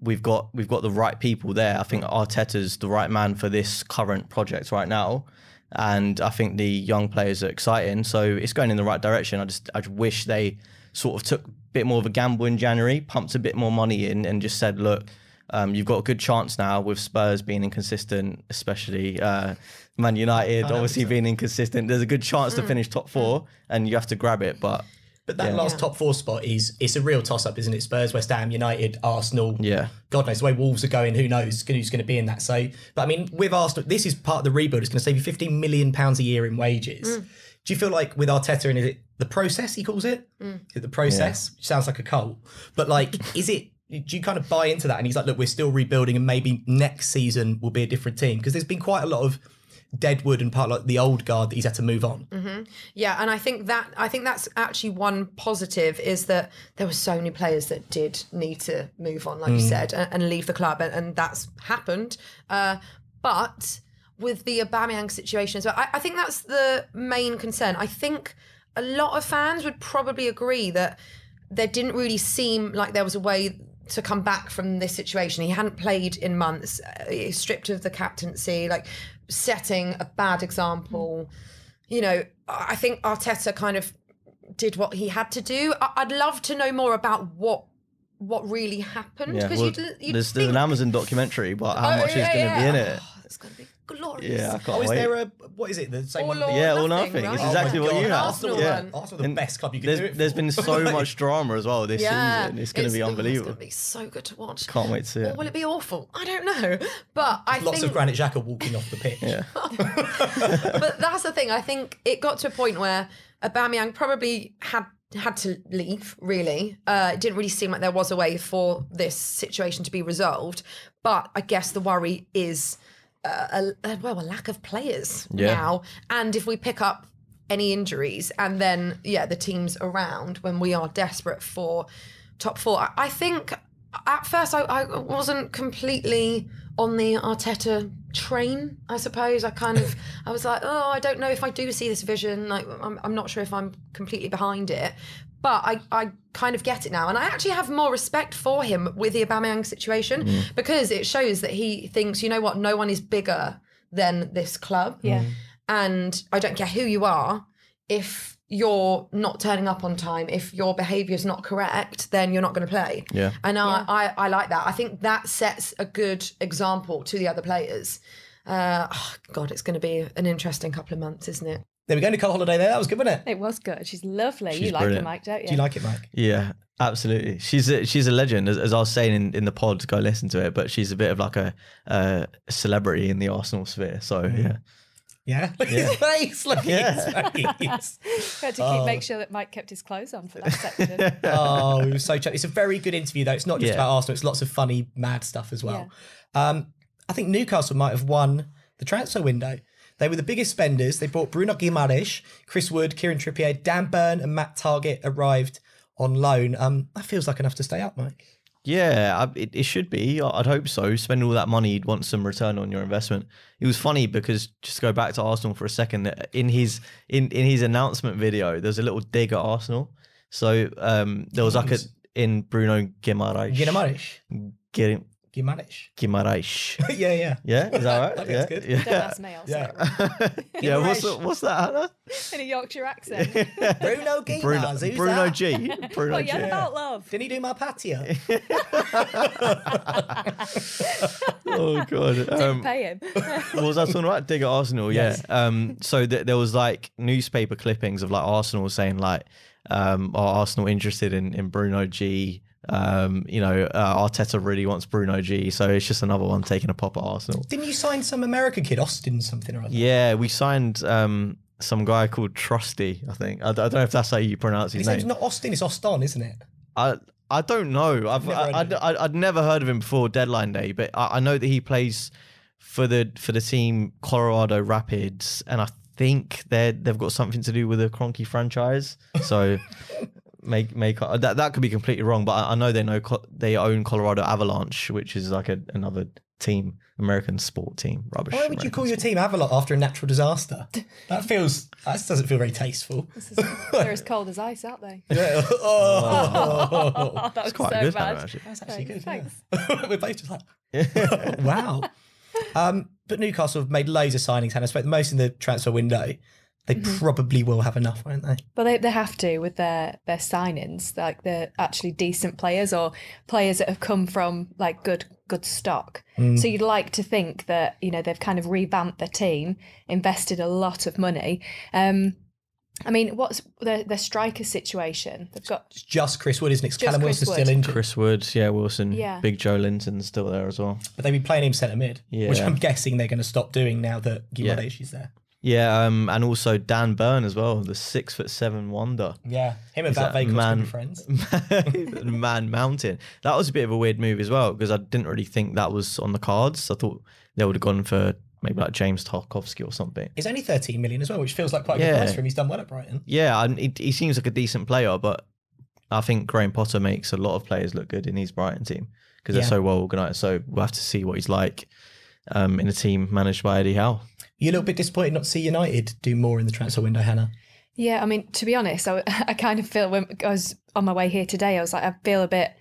we've got we've got the right people there. I think Arteta's the right man for this current project right now. And I think the young players are exciting, so it's going in the right direction. I just I just wish they sort of took a bit more of a gamble in January, pumped a bit more money in, and just said, look, um, you've got a good chance now with Spurs being inconsistent, especially uh, Man United obviously being inconsistent. There's a good chance to finish top four, and you have to grab it. But But that Yeah. last Yeah. top four spot is it's a real toss up, isn't it? Spurs, West Ham, United, Arsenal. Yeah. God knows the way Wolves are going. Who knows who's going to be in that? So, but I mean, with Arsenal, this is part of the rebuild. It's going to save you 15 million pounds a year in wages. Mm. Do you feel like with Arteta and is it the process he calls it? Mm. Is it the process? Which sounds like a cult. But like, is it? Do you kind of buy into that? And he's like, look, we're still rebuilding, and maybe next season will be a different team because there's been quite a lot of deadwood and part like the old guard that he's had to move on. Yeah, and I think that I think that's actually one positive is that there were so many players that did need to move on, like you said, and, and leave the club, and, and that's happened. Uh, but with the Aubameyang situation as well, I, I think that's the main concern. I think a lot of fans would probably agree that there didn't really seem like there was a way to come back from this situation. He hadn't played in months, uh, stripped of the captaincy, like setting a bad example. You know, I think Arteta kind of did what he had to do. I- I'd love to know more about what what really happened yeah, because well, you'd, you'd there's, think, there's an Amazon documentary, but how Oh, much is going to be in it? Oh, it's going to be glorious. Yeah, I can't Oh, is wait. there a what is it? The same All one. or Yeah, all nothing, nothing. It's right? exactly Oh my what you God, have. Arsenal, yeah. one. Arsenal, the And best club you could do it There's, there's for. been so much drama as well this Yeah, season. It's going to be oh, unbelievable. It's going to be so good to watch. Can't wait to see Or it. will it be awful? I don't know. But I Lots think of Granit Xhaka walking off the pitch. Yeah. but that's the thing. I think it got to a point where Aubameyang probably had had to leave. Really, uh, it didn't really seem like there was a way for this situation to be resolved. But I guess the worry is a, a well a lack of players Yeah. now, and if we pick up any injuries, and then yeah, the teams around when we are desperate for top four. I, I think at first I, I wasn't completely on the Arteta train. I suppose I kind of I was like, oh, I don't know if I do see this vision. Like, I'm, I'm not sure if I'm completely behind it. But I, I kind of get it now, and I actually have more respect for him with the Aubameyang situation because it shows that he thinks, you know what, no one is bigger than this club Yeah. and I don't care who you are, if you're not turning up on time, if your behaviour is not correct, then you're not going to play. Yeah. And I, I, I like that. I think that sets a good example to the other players. Uh, oh, God, it's going to be an interesting couple of months, isn't it? There we go, Nicole Holliday there. That was good, wasn't it? It was good. She's lovely. She's you like brilliant. her, Mike, don't you? Do you like it, Mike? Yeah, absolutely. She's a, she's a legend, as, as I was saying in, in the pod. To go listen to it. But she's a bit of like a, a celebrity in the Arsenal sphere. So Mm-hmm. yeah, Yeah, look at his face. Look Yeah. at his face. We had to keep, make sure that Mike kept his clothes on for that section. oh, it was so. Ch- it's a very good interview though. It's not just Yeah. about Arsenal. It's lots of funny, mad stuff as well. Um, I think Newcastle might have won the transfer window. They were the biggest spenders. They bought Bruno Guimaraes, Chris Wood, Kieran Trippier, Dan Burn, and Matt Targett arrived on loan. Um, that feels like enough to stay up, Mike. Yeah, I, it, it should be. I'd hope so. Spend all that money, you'd want some return on your investment. It was funny because just to go back to Arsenal for a second. In his in in his announcement video, there's a little dig at Arsenal. So um, there was like a in Bruno Guimaraes. Guimaraes. Guim- Guimaraes. Guimaraes. yeah, yeah. Yeah, is that right? That yeah, makes good. yeah. Don't me, I'll say Yeah. yeah, what's the, what's that, Hannah? in a Yorkshire accent. Bruno Guimaraes. Bruno, Who's Bruno that? G. Bruno Oh, G. yeah, about love. Didn't he do my patio? Oh god. Um, Pay him. what was that talking about? Dig at Arsenal, yeah. Yes. Um, so th- there was like newspaper clippings of like Arsenal saying like, um, are Arsenal interested in, in Bruno G? Um, you know, uh, Arteta really wants Bruno G, so it's just another one taking a pop at Arsenal. Didn't you sign some American kid, Austin something or other? Yeah, we signed um some guy called Trusty, I think. I don't know if that's how you pronounce his His name's name. not Austin, it's Austin, isn't it? I I don't know. I've Never I, of I'd, I'd never heard of him before deadline day, but I, I know that he plays for the for the team Colorado Rapids, and I think they they've got something to do with the Kroenke franchise. So make make that that could be completely wrong, but I, I know they know Co- they own Colorado Avalanche, which is like a, another team, American sport team. Rubbish. Why would you American call your team Avalon after a natural disaster? That feels that doesn't feel very tasteful. This is- They're as cold as ice, aren't they? Yeah. Oh, Oh, that was Quite so good, bad. Hannah, actually. that's actually good. Thanks. Yeah. We're both just like, wow. Um, but Newcastle have made loads of signings, and I spent most in the transfer window. They Mm-hmm. probably will have enough, won't they? Well, they, they have to with their their signings, like they're actually decent players or players that have come from like good good stock. So you'd like to think that you know they've kind of revamped their team, invested a lot of money. Um, I mean, what's their their striker situation? They've got It's just Chris Wood, isn't it? 'Cause Just Callum Chris Wilson's still Wood. injured, Chris Wood, yeah, Wilson, Yeah. Big Joelinton's still there as well. but they've been playing him centre mid, which I'm guessing they're going to stop doing now that Yeah. Guimaraes is there. Yeah, um, and also Dan Burn as well, the six foot seven wonder. Yeah, him and that Vegas man- friends. Man Mountain. That was a bit of a weird move as well because I didn't really think that was on the cards. I thought they would have gone for maybe like James Tarkowski or something. He's only 13 million as well, which feels like quite a good Yeah. price for him. He's done well at Brighton. Yeah, and he, he seems like a decent player, but I think Graham Potter makes a lot of players look good in his Brighton team because they're so well organised. So we'll have to see what he's like um, in a team managed by Eddie Howe. You're a little bit disappointed not to see United do more in the transfer window, Hannah. Yeah, I mean, to be honest, I, I kind of feel when I was on my way here today, I was like, I feel a bit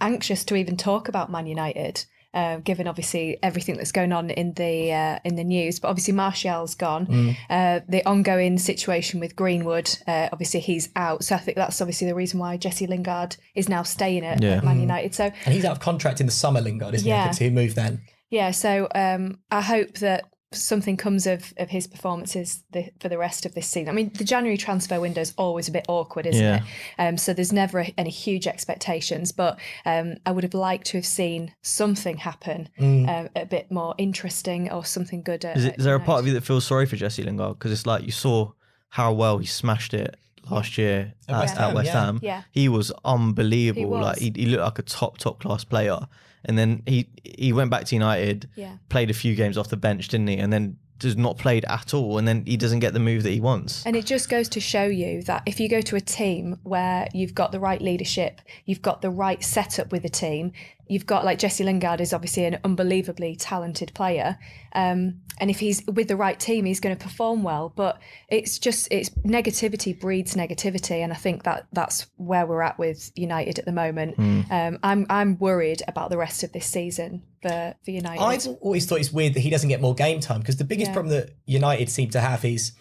anxious to even talk about Man United, uh, given obviously everything that's going on in the uh, in the news. But obviously, Martial's gone. Uh, the ongoing situation with Greenwood, uh, obviously he's out. So I think that's obviously the reason why Jesse Lingard is now staying at, Yeah. at Man United. So And he's out of contract in the summer, Lingard, isn't he? I Yeah. could see him move then. yeah, so um, I hope that something comes of, of his performances the, for the rest of this season. I mean, the January transfer window is always a bit awkward, isn't Yeah. it? Um, so there's never a- any huge expectations, but um, I would have liked to have seen something happen um, a bit more interesting or something good. At, Is, it, at is there a part of you that feels sorry for Jesse Lingard? Because it's like you saw how well he smashed it last year At at, West at Ham, West yeah. Ham. Yeah. He was unbelievable. He was. Like he, he looked like a top top class player. And then he he went back to United, Yeah. played a few games off the bench, didn't he? And then just not played at all. And then he doesn't get the move that he wants. And it just goes to show you that if you go to a team where you've got the right leadership, you've got the right setup with the team, you've got like Jesse Lingard is obviously an unbelievably talented player. Um, and if he's with the right team, he's going to perform well. But it's just it's negativity breeds negativity, and I think that that's where we're at with United at the moment. Um, I'm I'm worried about the rest of this season for for United. I've always thought it's weird that he doesn't get more game time because the biggest Yeah. problem that United seem to have is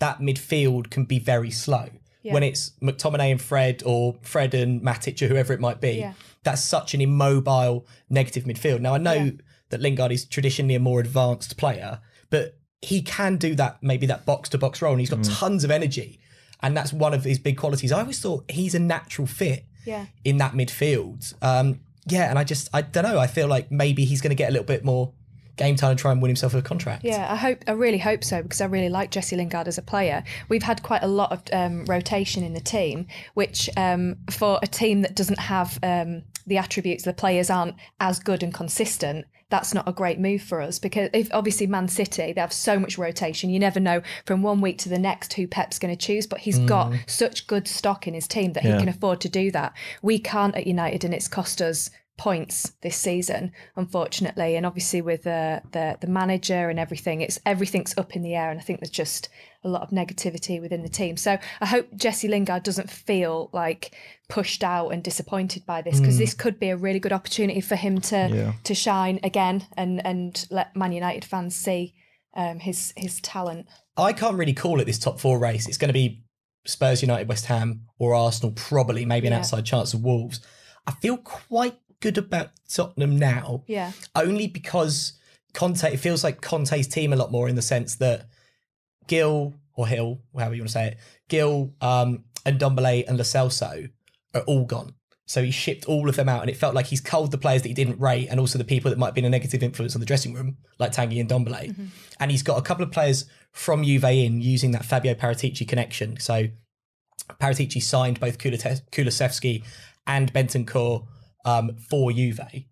that midfield can be very slow. When it's McTominay and Fred or Fred and Matic or whoever it might be, Yeah. That's such an immobile negative midfield. Now I know Yeah. that Lingard is traditionally a more advanced player, but he can do that maybe that box to box role and he's got tons of energy. And that's one of his big qualities. I always thought he's a natural fit yeah. in that midfield. Um, yeah, and I just I don't know. I feel like maybe he's going to get a little bit more game time and try and win himself a contract. Yeah, I hope I really hope so because I really like Jesse Lingard as a player. We've had quite a lot of um, rotation in the team, which um, for a team that doesn't have um, the attributes, the players aren't as good and consistent. That's not a great move for us because if obviously Man City they have so much rotation, you never know from one week to the next who Pep's going to choose. But he's got such good stock in his team that Yeah. he can afford to do that. We can't at United, and it's cost us points this season, unfortunately. And obviously with uh, the the manager and everything, it's everything's up in the air. And I think there's just a lot of negativity within the team. So I hope Jesse Lingard doesn't feel like pushed out and disappointed by this because this could be a really good opportunity for him to Yeah. to shine again and and let Man United fans see um, his his talent. I can't really call it this top four race. It's going to be Spurs, United, West Ham, or Arsenal, probably, maybe an Yeah. outside chance of Wolves. I feel quite good about Tottenham now, Yeah, only because Conte, it feels like Conte's team a lot more in the sense that Gil or Hill, however you want to say it, Gil um, and Dombele and Lo Celso are all gone. So he shipped all of them out, and it felt like he's culled the players that he didn't rate, and also the people that might have been a negative influence on the dressing room, like Tanguy and Dombele. And he's got a couple of players from Juve in using that Fabio Paratici connection. So Paratici signed both Kulusevski and Bentancur um, for Juve.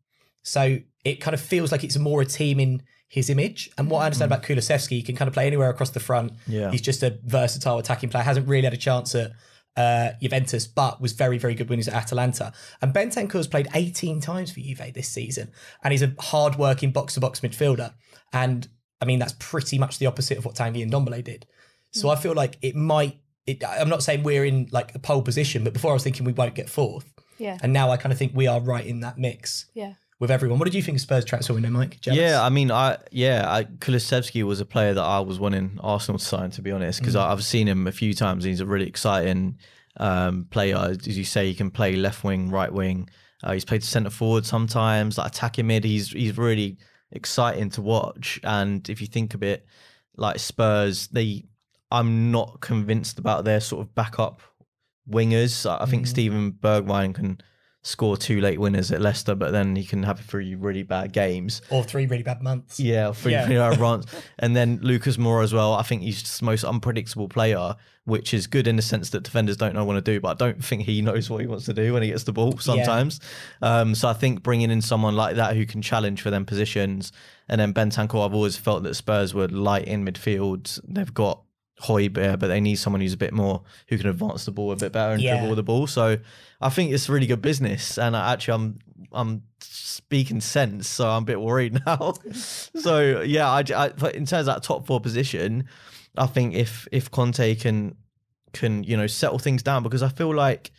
So it kind of feels like it's more a team in his image. And what I understand about Kulusevski, he can kind of play anywhere across the front. Yeah. He's just a versatile attacking player. Hasn't really had a chance at uh, Juventus, but was very, very good when he was at Atalanta. And Bentancur's played 18 times for Juve this season. And he's a hard-working box-to-box midfielder. And I mean, that's pretty much the opposite of what Tanguy and Dombele did. So I feel like it might. It, I'm not saying we're in like a pole position, but before I was thinking we won't get fourth, yeah, and now I kind of think we are right in that mix yeah. with everyone. What did you think of Spurs transfer window, Mike? Jealous? Yeah, I mean, I yeah, I, Kulusevski was a player that I was wanting Arsenal to sign, to be honest, because I've seen him a few times. He's a really exciting um, player. As you say, he can play left wing, right wing. Uh, he's played centre forward sometimes, like attacking mid. He's he's really exciting to watch. And if you think a bit like Spurs, they I'm not convinced about their sort of backup wingers. I think Steven Bergwijn can score two late winners at Leicester, but then he can have three really bad games. or three really bad months. Yeah, Yeah. you know, runs. And then Lucas Moura as well. I think he's just the most unpredictable player, which is good in the sense that defenders don't know what to do, but I don't think he knows what he wants to do when he gets the ball sometimes. Um, so I think bringing in someone like that who can challenge for them positions, and then Bentancur, I've always felt that Spurs were light in midfield. They've got Højbjerg, but they need someone who's a bit more who can advance the ball a bit better and Yeah. dribble the ball. So I think it's really good business, and I, actually I'm I'm speaking sense, so I'm a bit worried now. so yeah, I, I but in terms of that top four position, I think if if Conte can can you know settle things down because I feel like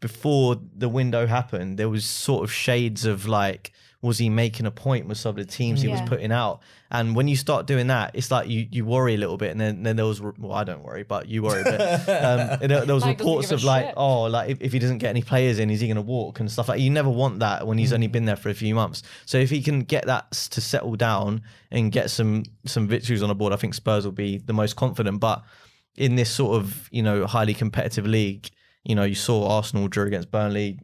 before the window happened, there was sort of shades of like, was he making a point with some of the teams he was putting out? And when you start doing that, it's like you you worry a little bit, and then, then there was well, I don't worry, but you worry a bit. Um, there, there was Mike reports of like, shit. oh, like if, if he doesn't get any players in, is he going to walk and stuff like. You never want that when he's only been there for a few months. So if he can get that to settle down and get some some victories on the board, I think Spurs will be the most confident. But in this sort of you know highly competitive league, you know you saw Arsenal drew against Burnley.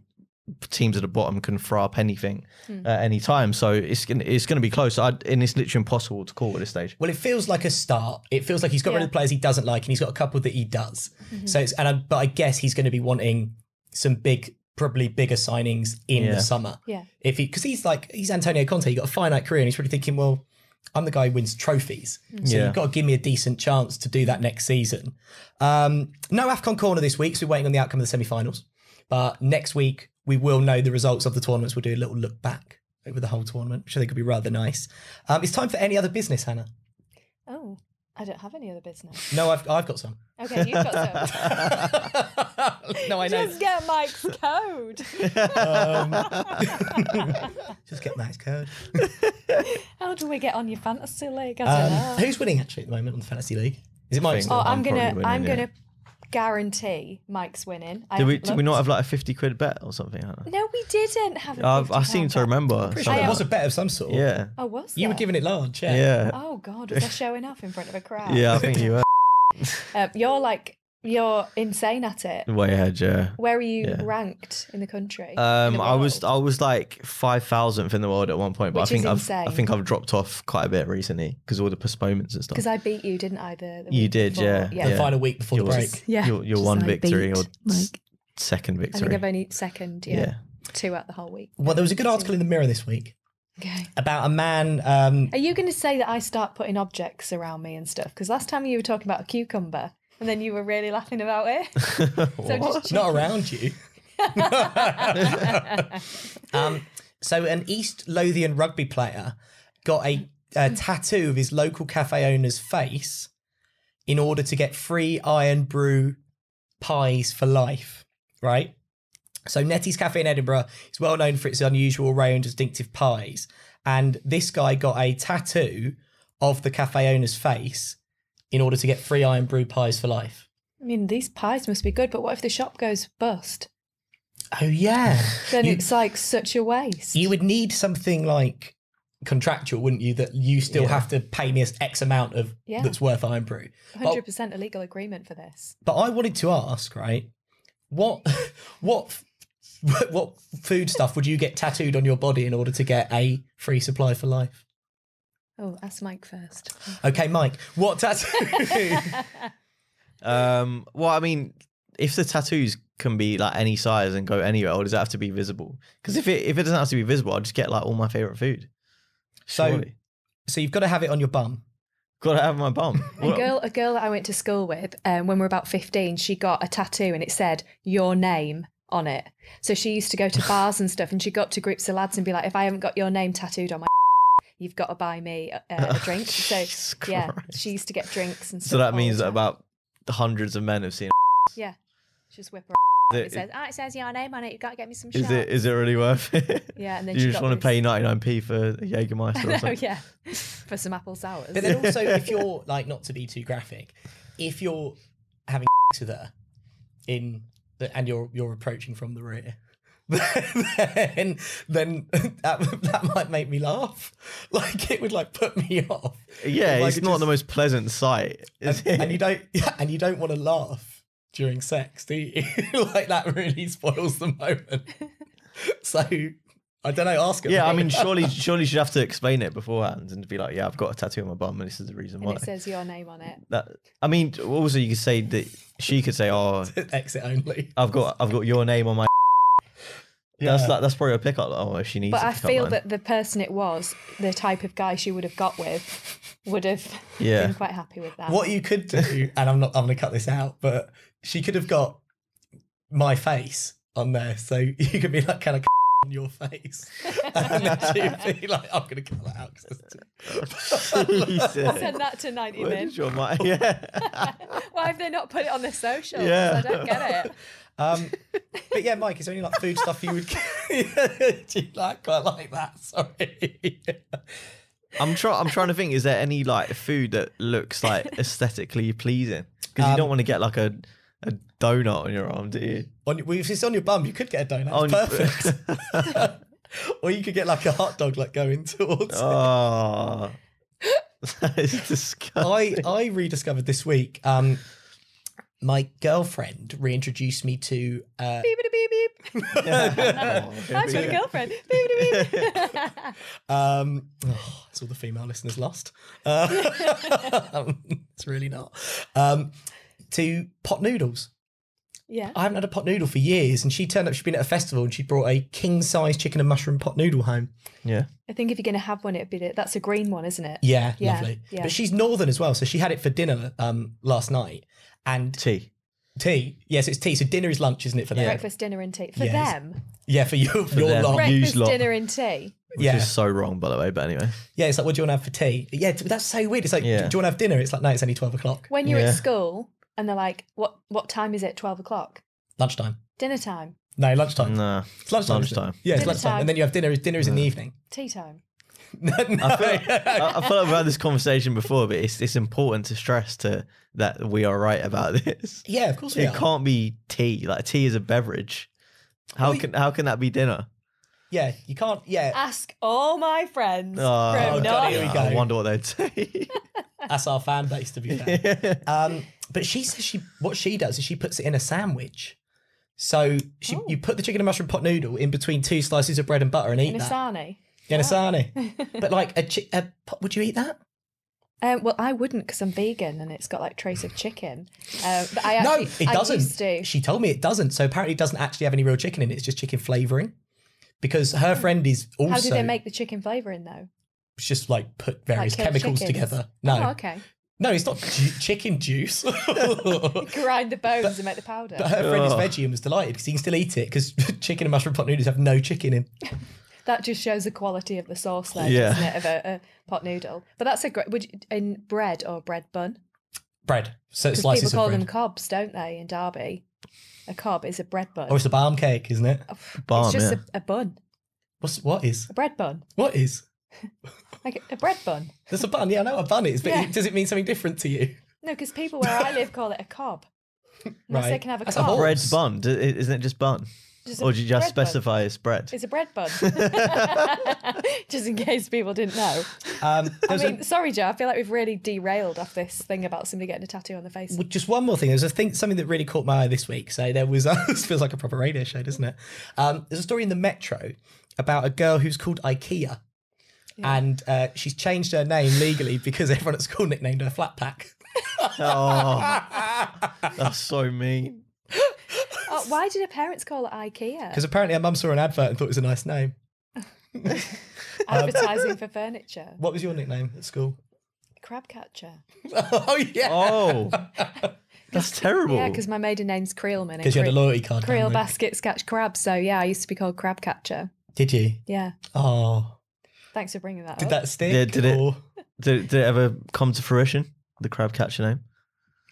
Teams at the bottom can throw up anything hmm. at any time, so it's gonna it's gonna be close. I, and it's literally impossible to call at this stage. Well, it feels like a start. It feels like he's got rid of the players he doesn't like, and he's got a couple that he does. Mm-hmm. So, it's, and I, but I guess he's going to be wanting some big, probably bigger signings in Yeah. the summer. Yeah. If he, because he's like he's Antonio Conte, he got a finite career, and he's probably thinking, well, I'm the guy who wins trophies, hmm. so Yeah. you've got to give me a decent chance to do that next season. Um, no Afcon corner this week, so we're waiting on the outcome of the semi-finals. But next week we will know the results of the tournaments. We'll do a little look back over the whole tournament, which I think would be rather nice. Um, it's time for any other business, Hannah. Oh, I don't have any other business. No, I've I've got some. Okay, you've got some. no, I know. Just get Mike's code. Just get Mike's code. How do we get on your fantasy league? I don't know. Um, who's winning actually at the moment on the fantasy league? Is it Mike? Oh, I'm I'm gonna, winning, I'm yeah. gonna guarantee Mike's winning. I Did we haven't did we not have like a fifty quid bet or something? No, we didn't have. a I've, I seem to bet. remember. Pretty sure something there I was a bet of some sort. Yeah. Oh, was You were giving it large, yeah. yeah, yeah, Oh God, was I showing off in front of a crowd? yeah. I think you were. Um, you're like You're insane at it. Way ahead, yeah. Where are you Yeah. ranked in the country? Um, the I was? I was like five thousandth in the world at one point, but Which I think is I've I think I've dropped off quite a bit recently because all the postponements and stuff. Because I beat you, didn't I? The, the You did, before? yeah, yeah. The final week before the Yours. break. Yeah, your your one like victory beat, or s- like- second I think victory. I've only second, yeah, yeah. two out the whole week. Well, there was a good article in the Mirror this week Okay. about a man. Um, Are you going to say that I start putting objects around me and stuff? Because last time you were talking about a cucumber, and then you were really laughing about it. so just not around you. um, so, an East Lothian rugby player got a, a tattoo of his local cafe owner's face in order to get free Irn-Bru pies for life, right? So, Nettie's Cafe in Edinburgh is well known for its unusual range of distinctive pies. And this guy got a tattoo of the cafe owner's face in order to get free Irn-Bru pies for life. I mean, these pies must be good, but what if the shop goes bust? Oh, yeah. Then You- it's like such a waste. you would need something like contractual, wouldn't you? That you still Yeah. have to pay me X amount of Yeah. that's worth Irn-Bru. 100% a legal agreement for this. but I wanted to ask, right? What what what food stuff would you get tattooed on your body in order to get a free supply for life? Oh, ask Mike first. Okay, Mike, what tattoo? Um, well, I mean, if the tattoos can be like any size and go anywhere, or does it have to be visible? Because if it if it doesn't have to be visible, I'll just get like all my favorite food. so Surely. so you've got to have it on your bum. gotta have my bum. A girl, a girl that I went to school with, um, when we were about fifteen, she got a tattoo and it said "your name" on it. So she used to go to bars and stuff, and she got to groups of lads and be like, "If I haven't got your name tattooed on my, you've got to buy me a, a drink." So yeah, Christ. she used to get drinks and stuff. So that all means the that about hundreds of men have seen. yeah, just whip her. It. It says, "Ah, it says your name on it. You've got to get me some shit. Is shots." it is it really worth it? Yeah, and then you just want to this- pay ninety nine p for a Jägermeister or no, something. yeah, for some apple sours. But then also, if you're like not to be too graphic, if you're having sex with her in the, and you're you're approaching from the rear, then then that, that might make me laugh. Like it would like put me off. Yeah, Like, it's not just- the most pleasant sight. Is And, it? and you don't yeah, and you don't want to laugh during sex, do you? like that really spoils the moment. So I don't know. Ask her. yeah, I mean, surely surely she'd have to explain it beforehand and be like, "Yeah, I've got a tattoo on my bum, and this is the reason and why." it says your name on it. That I mean, also you could say that she could say, "Oh, exit only. I've got I've got your name on my." That's like that's probably a pickup. Oh, if she needs. But to I feel mine. that the person it was, the type of guy she would have got with, would have Yeah. been quite happy with that. What you could do, and I'm not, I'm going to cut this out, but she could have got my face on there, so you could be like kind of on your face, and then she'd be like, I'm going to cut that out. 'cause it's too-" Jesus. Send that to 90 Where min. did your mind? Yeah. Why have they not put it on their social Yeah. I don't get it. Um, but yeah, Mike, is there any like food stuff you would? do you like quite like that? Sorry. I'm trying. I'm trying to think. Is there any like food that looks like aesthetically pleasing? Because you Um, don't want to get like a a donut on your arm, do you? on, well, if it's on your bum, you could get a donut. On- It's perfect. or you could get like a hot dog, like going towards. it. Oh, that is disgusting. I I rediscovered this week. Um, my girlfriend reintroduced me to. Uh, Beep beep beep. Oh, I've got a girlfriend. Beep beep beep. um, oh, it's all the female listeners lost. Uh, it's really not. Um, to pot noodles. Yeah. I haven't had a pot noodle for years, and she turned up. She'd been at a festival, and she brought a king size chicken and mushroom pot noodle home. yeah. I think if you're going to have one, it'd be the, that's a green one, isn't it? Yeah, Yeah, lovely. yeah. But she's northern as well, so she had it for dinner um, last night. And Tea. tea, yes, it's tea. So dinner is lunch, isn't it for them? Breakfast, dinner, and tea. For Yes. them, Yeah, for you, for your them. lot. Breakfast, lot. dinner, and tea. Which Yeah. is so wrong, by the way. But anyway, Yeah, it's like, what do you want to have for tea? Yeah, that's so weird. It's like, Yeah. do you want to have dinner? It's like, no, it's only 12 o'clock. When you're Yeah. at school and they're like, "What what time is it? Twelve o'clock. Lunchtime. Dinner time. No, lunchtime. No, It's lunchtime. isn't it? Lunchtime. Yeah, it's Dinner lunchtime. time. And then you have dinner. Dinner is in the evening. Tea time. no, no. I feel, I, I feel like we've had this conversation before, but it's it's important to stress to that we are right about this. yeah, of course we It are. can't be tea. Like tea is a beverage. How We- can how can that be dinner? Yeah, you can't. Yeah, Ask all my friends Oh, from God, here we go. I wonder what they'd say. that's our fan base, to be fair. Um, but she says she what she does is she puts it in a sandwich. So she Oh. you put the chicken and mushroom pot noodle in between two slices of bread and butter and eat In that. sarnie. In but like a, chi- a pot, would you eat that? Um, well, I wouldn't because I'm vegan and it's got like trace of chicken. Um, but I No, it I doesn't. She told me it doesn't. So apparently it doesn't actually have any real chicken in it. It's just chicken flavoring. Because her friend is also How do they make the chicken flavouring though? It's just like put various killed chemicals chickens? together. No, Oh, okay. No, it's not ju- chicken juice. Grind the bones and make the powder. But her friend is Ugh. veggie and was delighted because he can still eat it because chicken and mushroom pot noodles have no chicken in. That just shows the quality of the sauce there, Yeah. doesn't it, of a, a pot noodle? But that's a great. Would you, in bread or bread bun? Bread, so Because slices people call of bread. them cobs, don't they? In Derby, a cob is a bread bun. Or it's a barm cake, isn't it? Barm, it's just yeah. a, a bun, What's what is? a bread bun, What is? Like a, a bread bun. There's a bun. Yeah, I know what a bun is, but Yeah. does it mean something different to you? No, because people where I live call it a cob. Unless they Right. can have a That's cob. horse. Bread bun. D- Isn't it just bun? Just Or do you just bread bun. specify it's bread? It's a bread bun. just in case people didn't know. Um, I there's a- mean, sorry, Joe. I feel like we've really derailed off this thing about somebody getting a tattoo on the face. Well, just one more thing. There's a thing, something that really caught my eye this week. So there was, this feels like a proper radio show, doesn't it? Um, there's a story in the Metro about a girl who's called IKEA, and uh, she's changed her name legally because everyone at school nicknamed her Flat Pack. Oh, that's so mean. Oh, why did her parents call it IKEA? Because apparently her mum saw an advert and thought it was a nice name. Advertising for furniture. What was your nickname at school? Crab catcher. oh yeah, Oh, that's terrible. Yeah, because my maiden name's Creelman. and because you had a loyalty card. Creel download. baskets catch crabs. So yeah, I used to be called crab catcher. Did you? Yeah. Oh, Thanks for bringing that did up. that stick? Yeah, did it- did, did it ever come to fruition? The crab catcher name?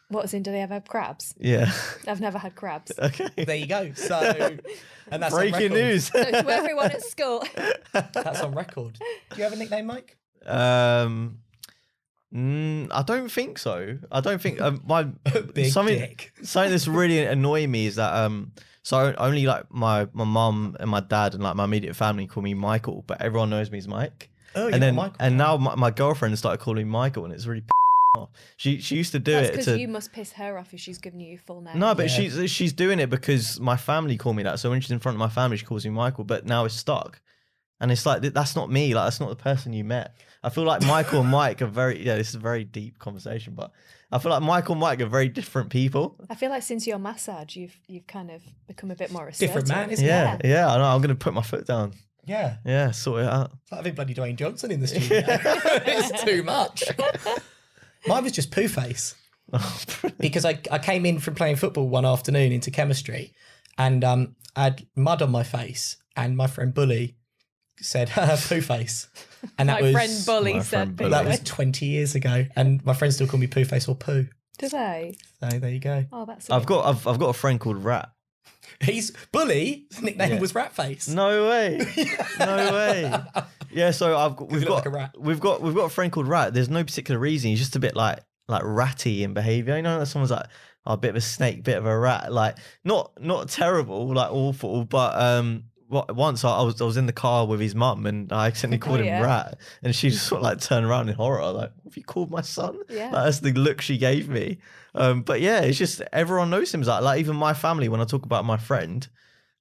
What's in? Do they ever have crabs? Yeah. I've never had crabs. okay. There you go. So, and that's on Breaking record. news. So to everyone at school, That's on record. Do you have a nickname, Mike? um, mm, I don't think so. I don't think um, my Big something dick. something that's really annoying me is that um so only like my my mum and my dad and like my immediate family call me Michael, but everyone knows me as Mike. Oh, and then Michael. and now my, my girlfriend started calling me Michael, and it's really off. She she used to do that's it because to you must piss her off if she's giving you your full name. no, but Yeah. she's she's doing it because my family call me that. So when she's in front of my family, she calls me Michael. But now it's stuck, and it's like that's not me. Like that's not the person you met. I feel like Michael and Mike are very yeah. This is a very deep conversation, but I feel like Michael and Mike are very different people. I feel like since your massage, you've you've kind of become a bit more assertive. Different man, isn't Yeah, yeah. I know. I'm gonna put my foot down. Yeah. Yeah, sort it out. It's like having bloody Dwayne Johnson in the studio. it's too much. Mine was just poo face. because I, I came in from playing football one afternoon into chemistry and um, I had mud on my face and my friend Bully said poo face. And that My was friend Bully My said, friend Bully. that was 20 years ago. And my friends still call me poo face or poo. Do they? So there you go. Oh, that's. a I've got I've, I've got a friend called Rat. He's Bully. His nickname Yeah. was Rat Face. No way. no way. Yeah, so I've got, we've got like a rat. we've got we've got a friend called Rat. There's no particular reason. He's just a bit like like ratty in behaviour. You know, that someone's like oh, a bit of a snake, bit of a rat. Like not not terrible, like awful, but um. Wa- Once I I was I was in the car with his mum and I accidentally called him yeah. rat and she just sort of like turned around in horror like have you called my son Yeah. like, that's the look she gave me um but yeah it's just everyone knows him as that like even my family when I talk about my friend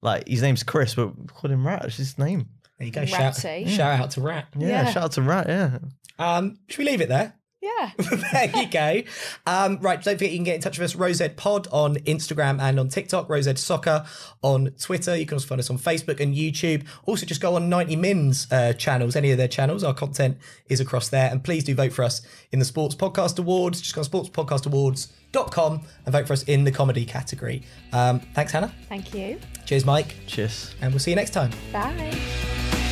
like his name's Chris but we call him rat it's his name There you go. Shout, shout out to Rat. yeah, Yeah. shout out to rat yeah Um, should we leave it there? Yeah. there you go. Um, right, don't forget you can get in touch with us, Rowz Pod on Instagram and on TikTok, Rowz Soccer on Twitter. You can also find us on Facebook and YouTube. Also, just go on 90 Min's uh, channels, any of their channels. Our content is across there. And please do vote for us in the Sports Podcast Awards. Just go on sportspodcastawards.com and vote for us in the comedy category. Um, thanks, Hannah. Thank you. Cheers, Mike. cheers And we'll see you next time. Bye.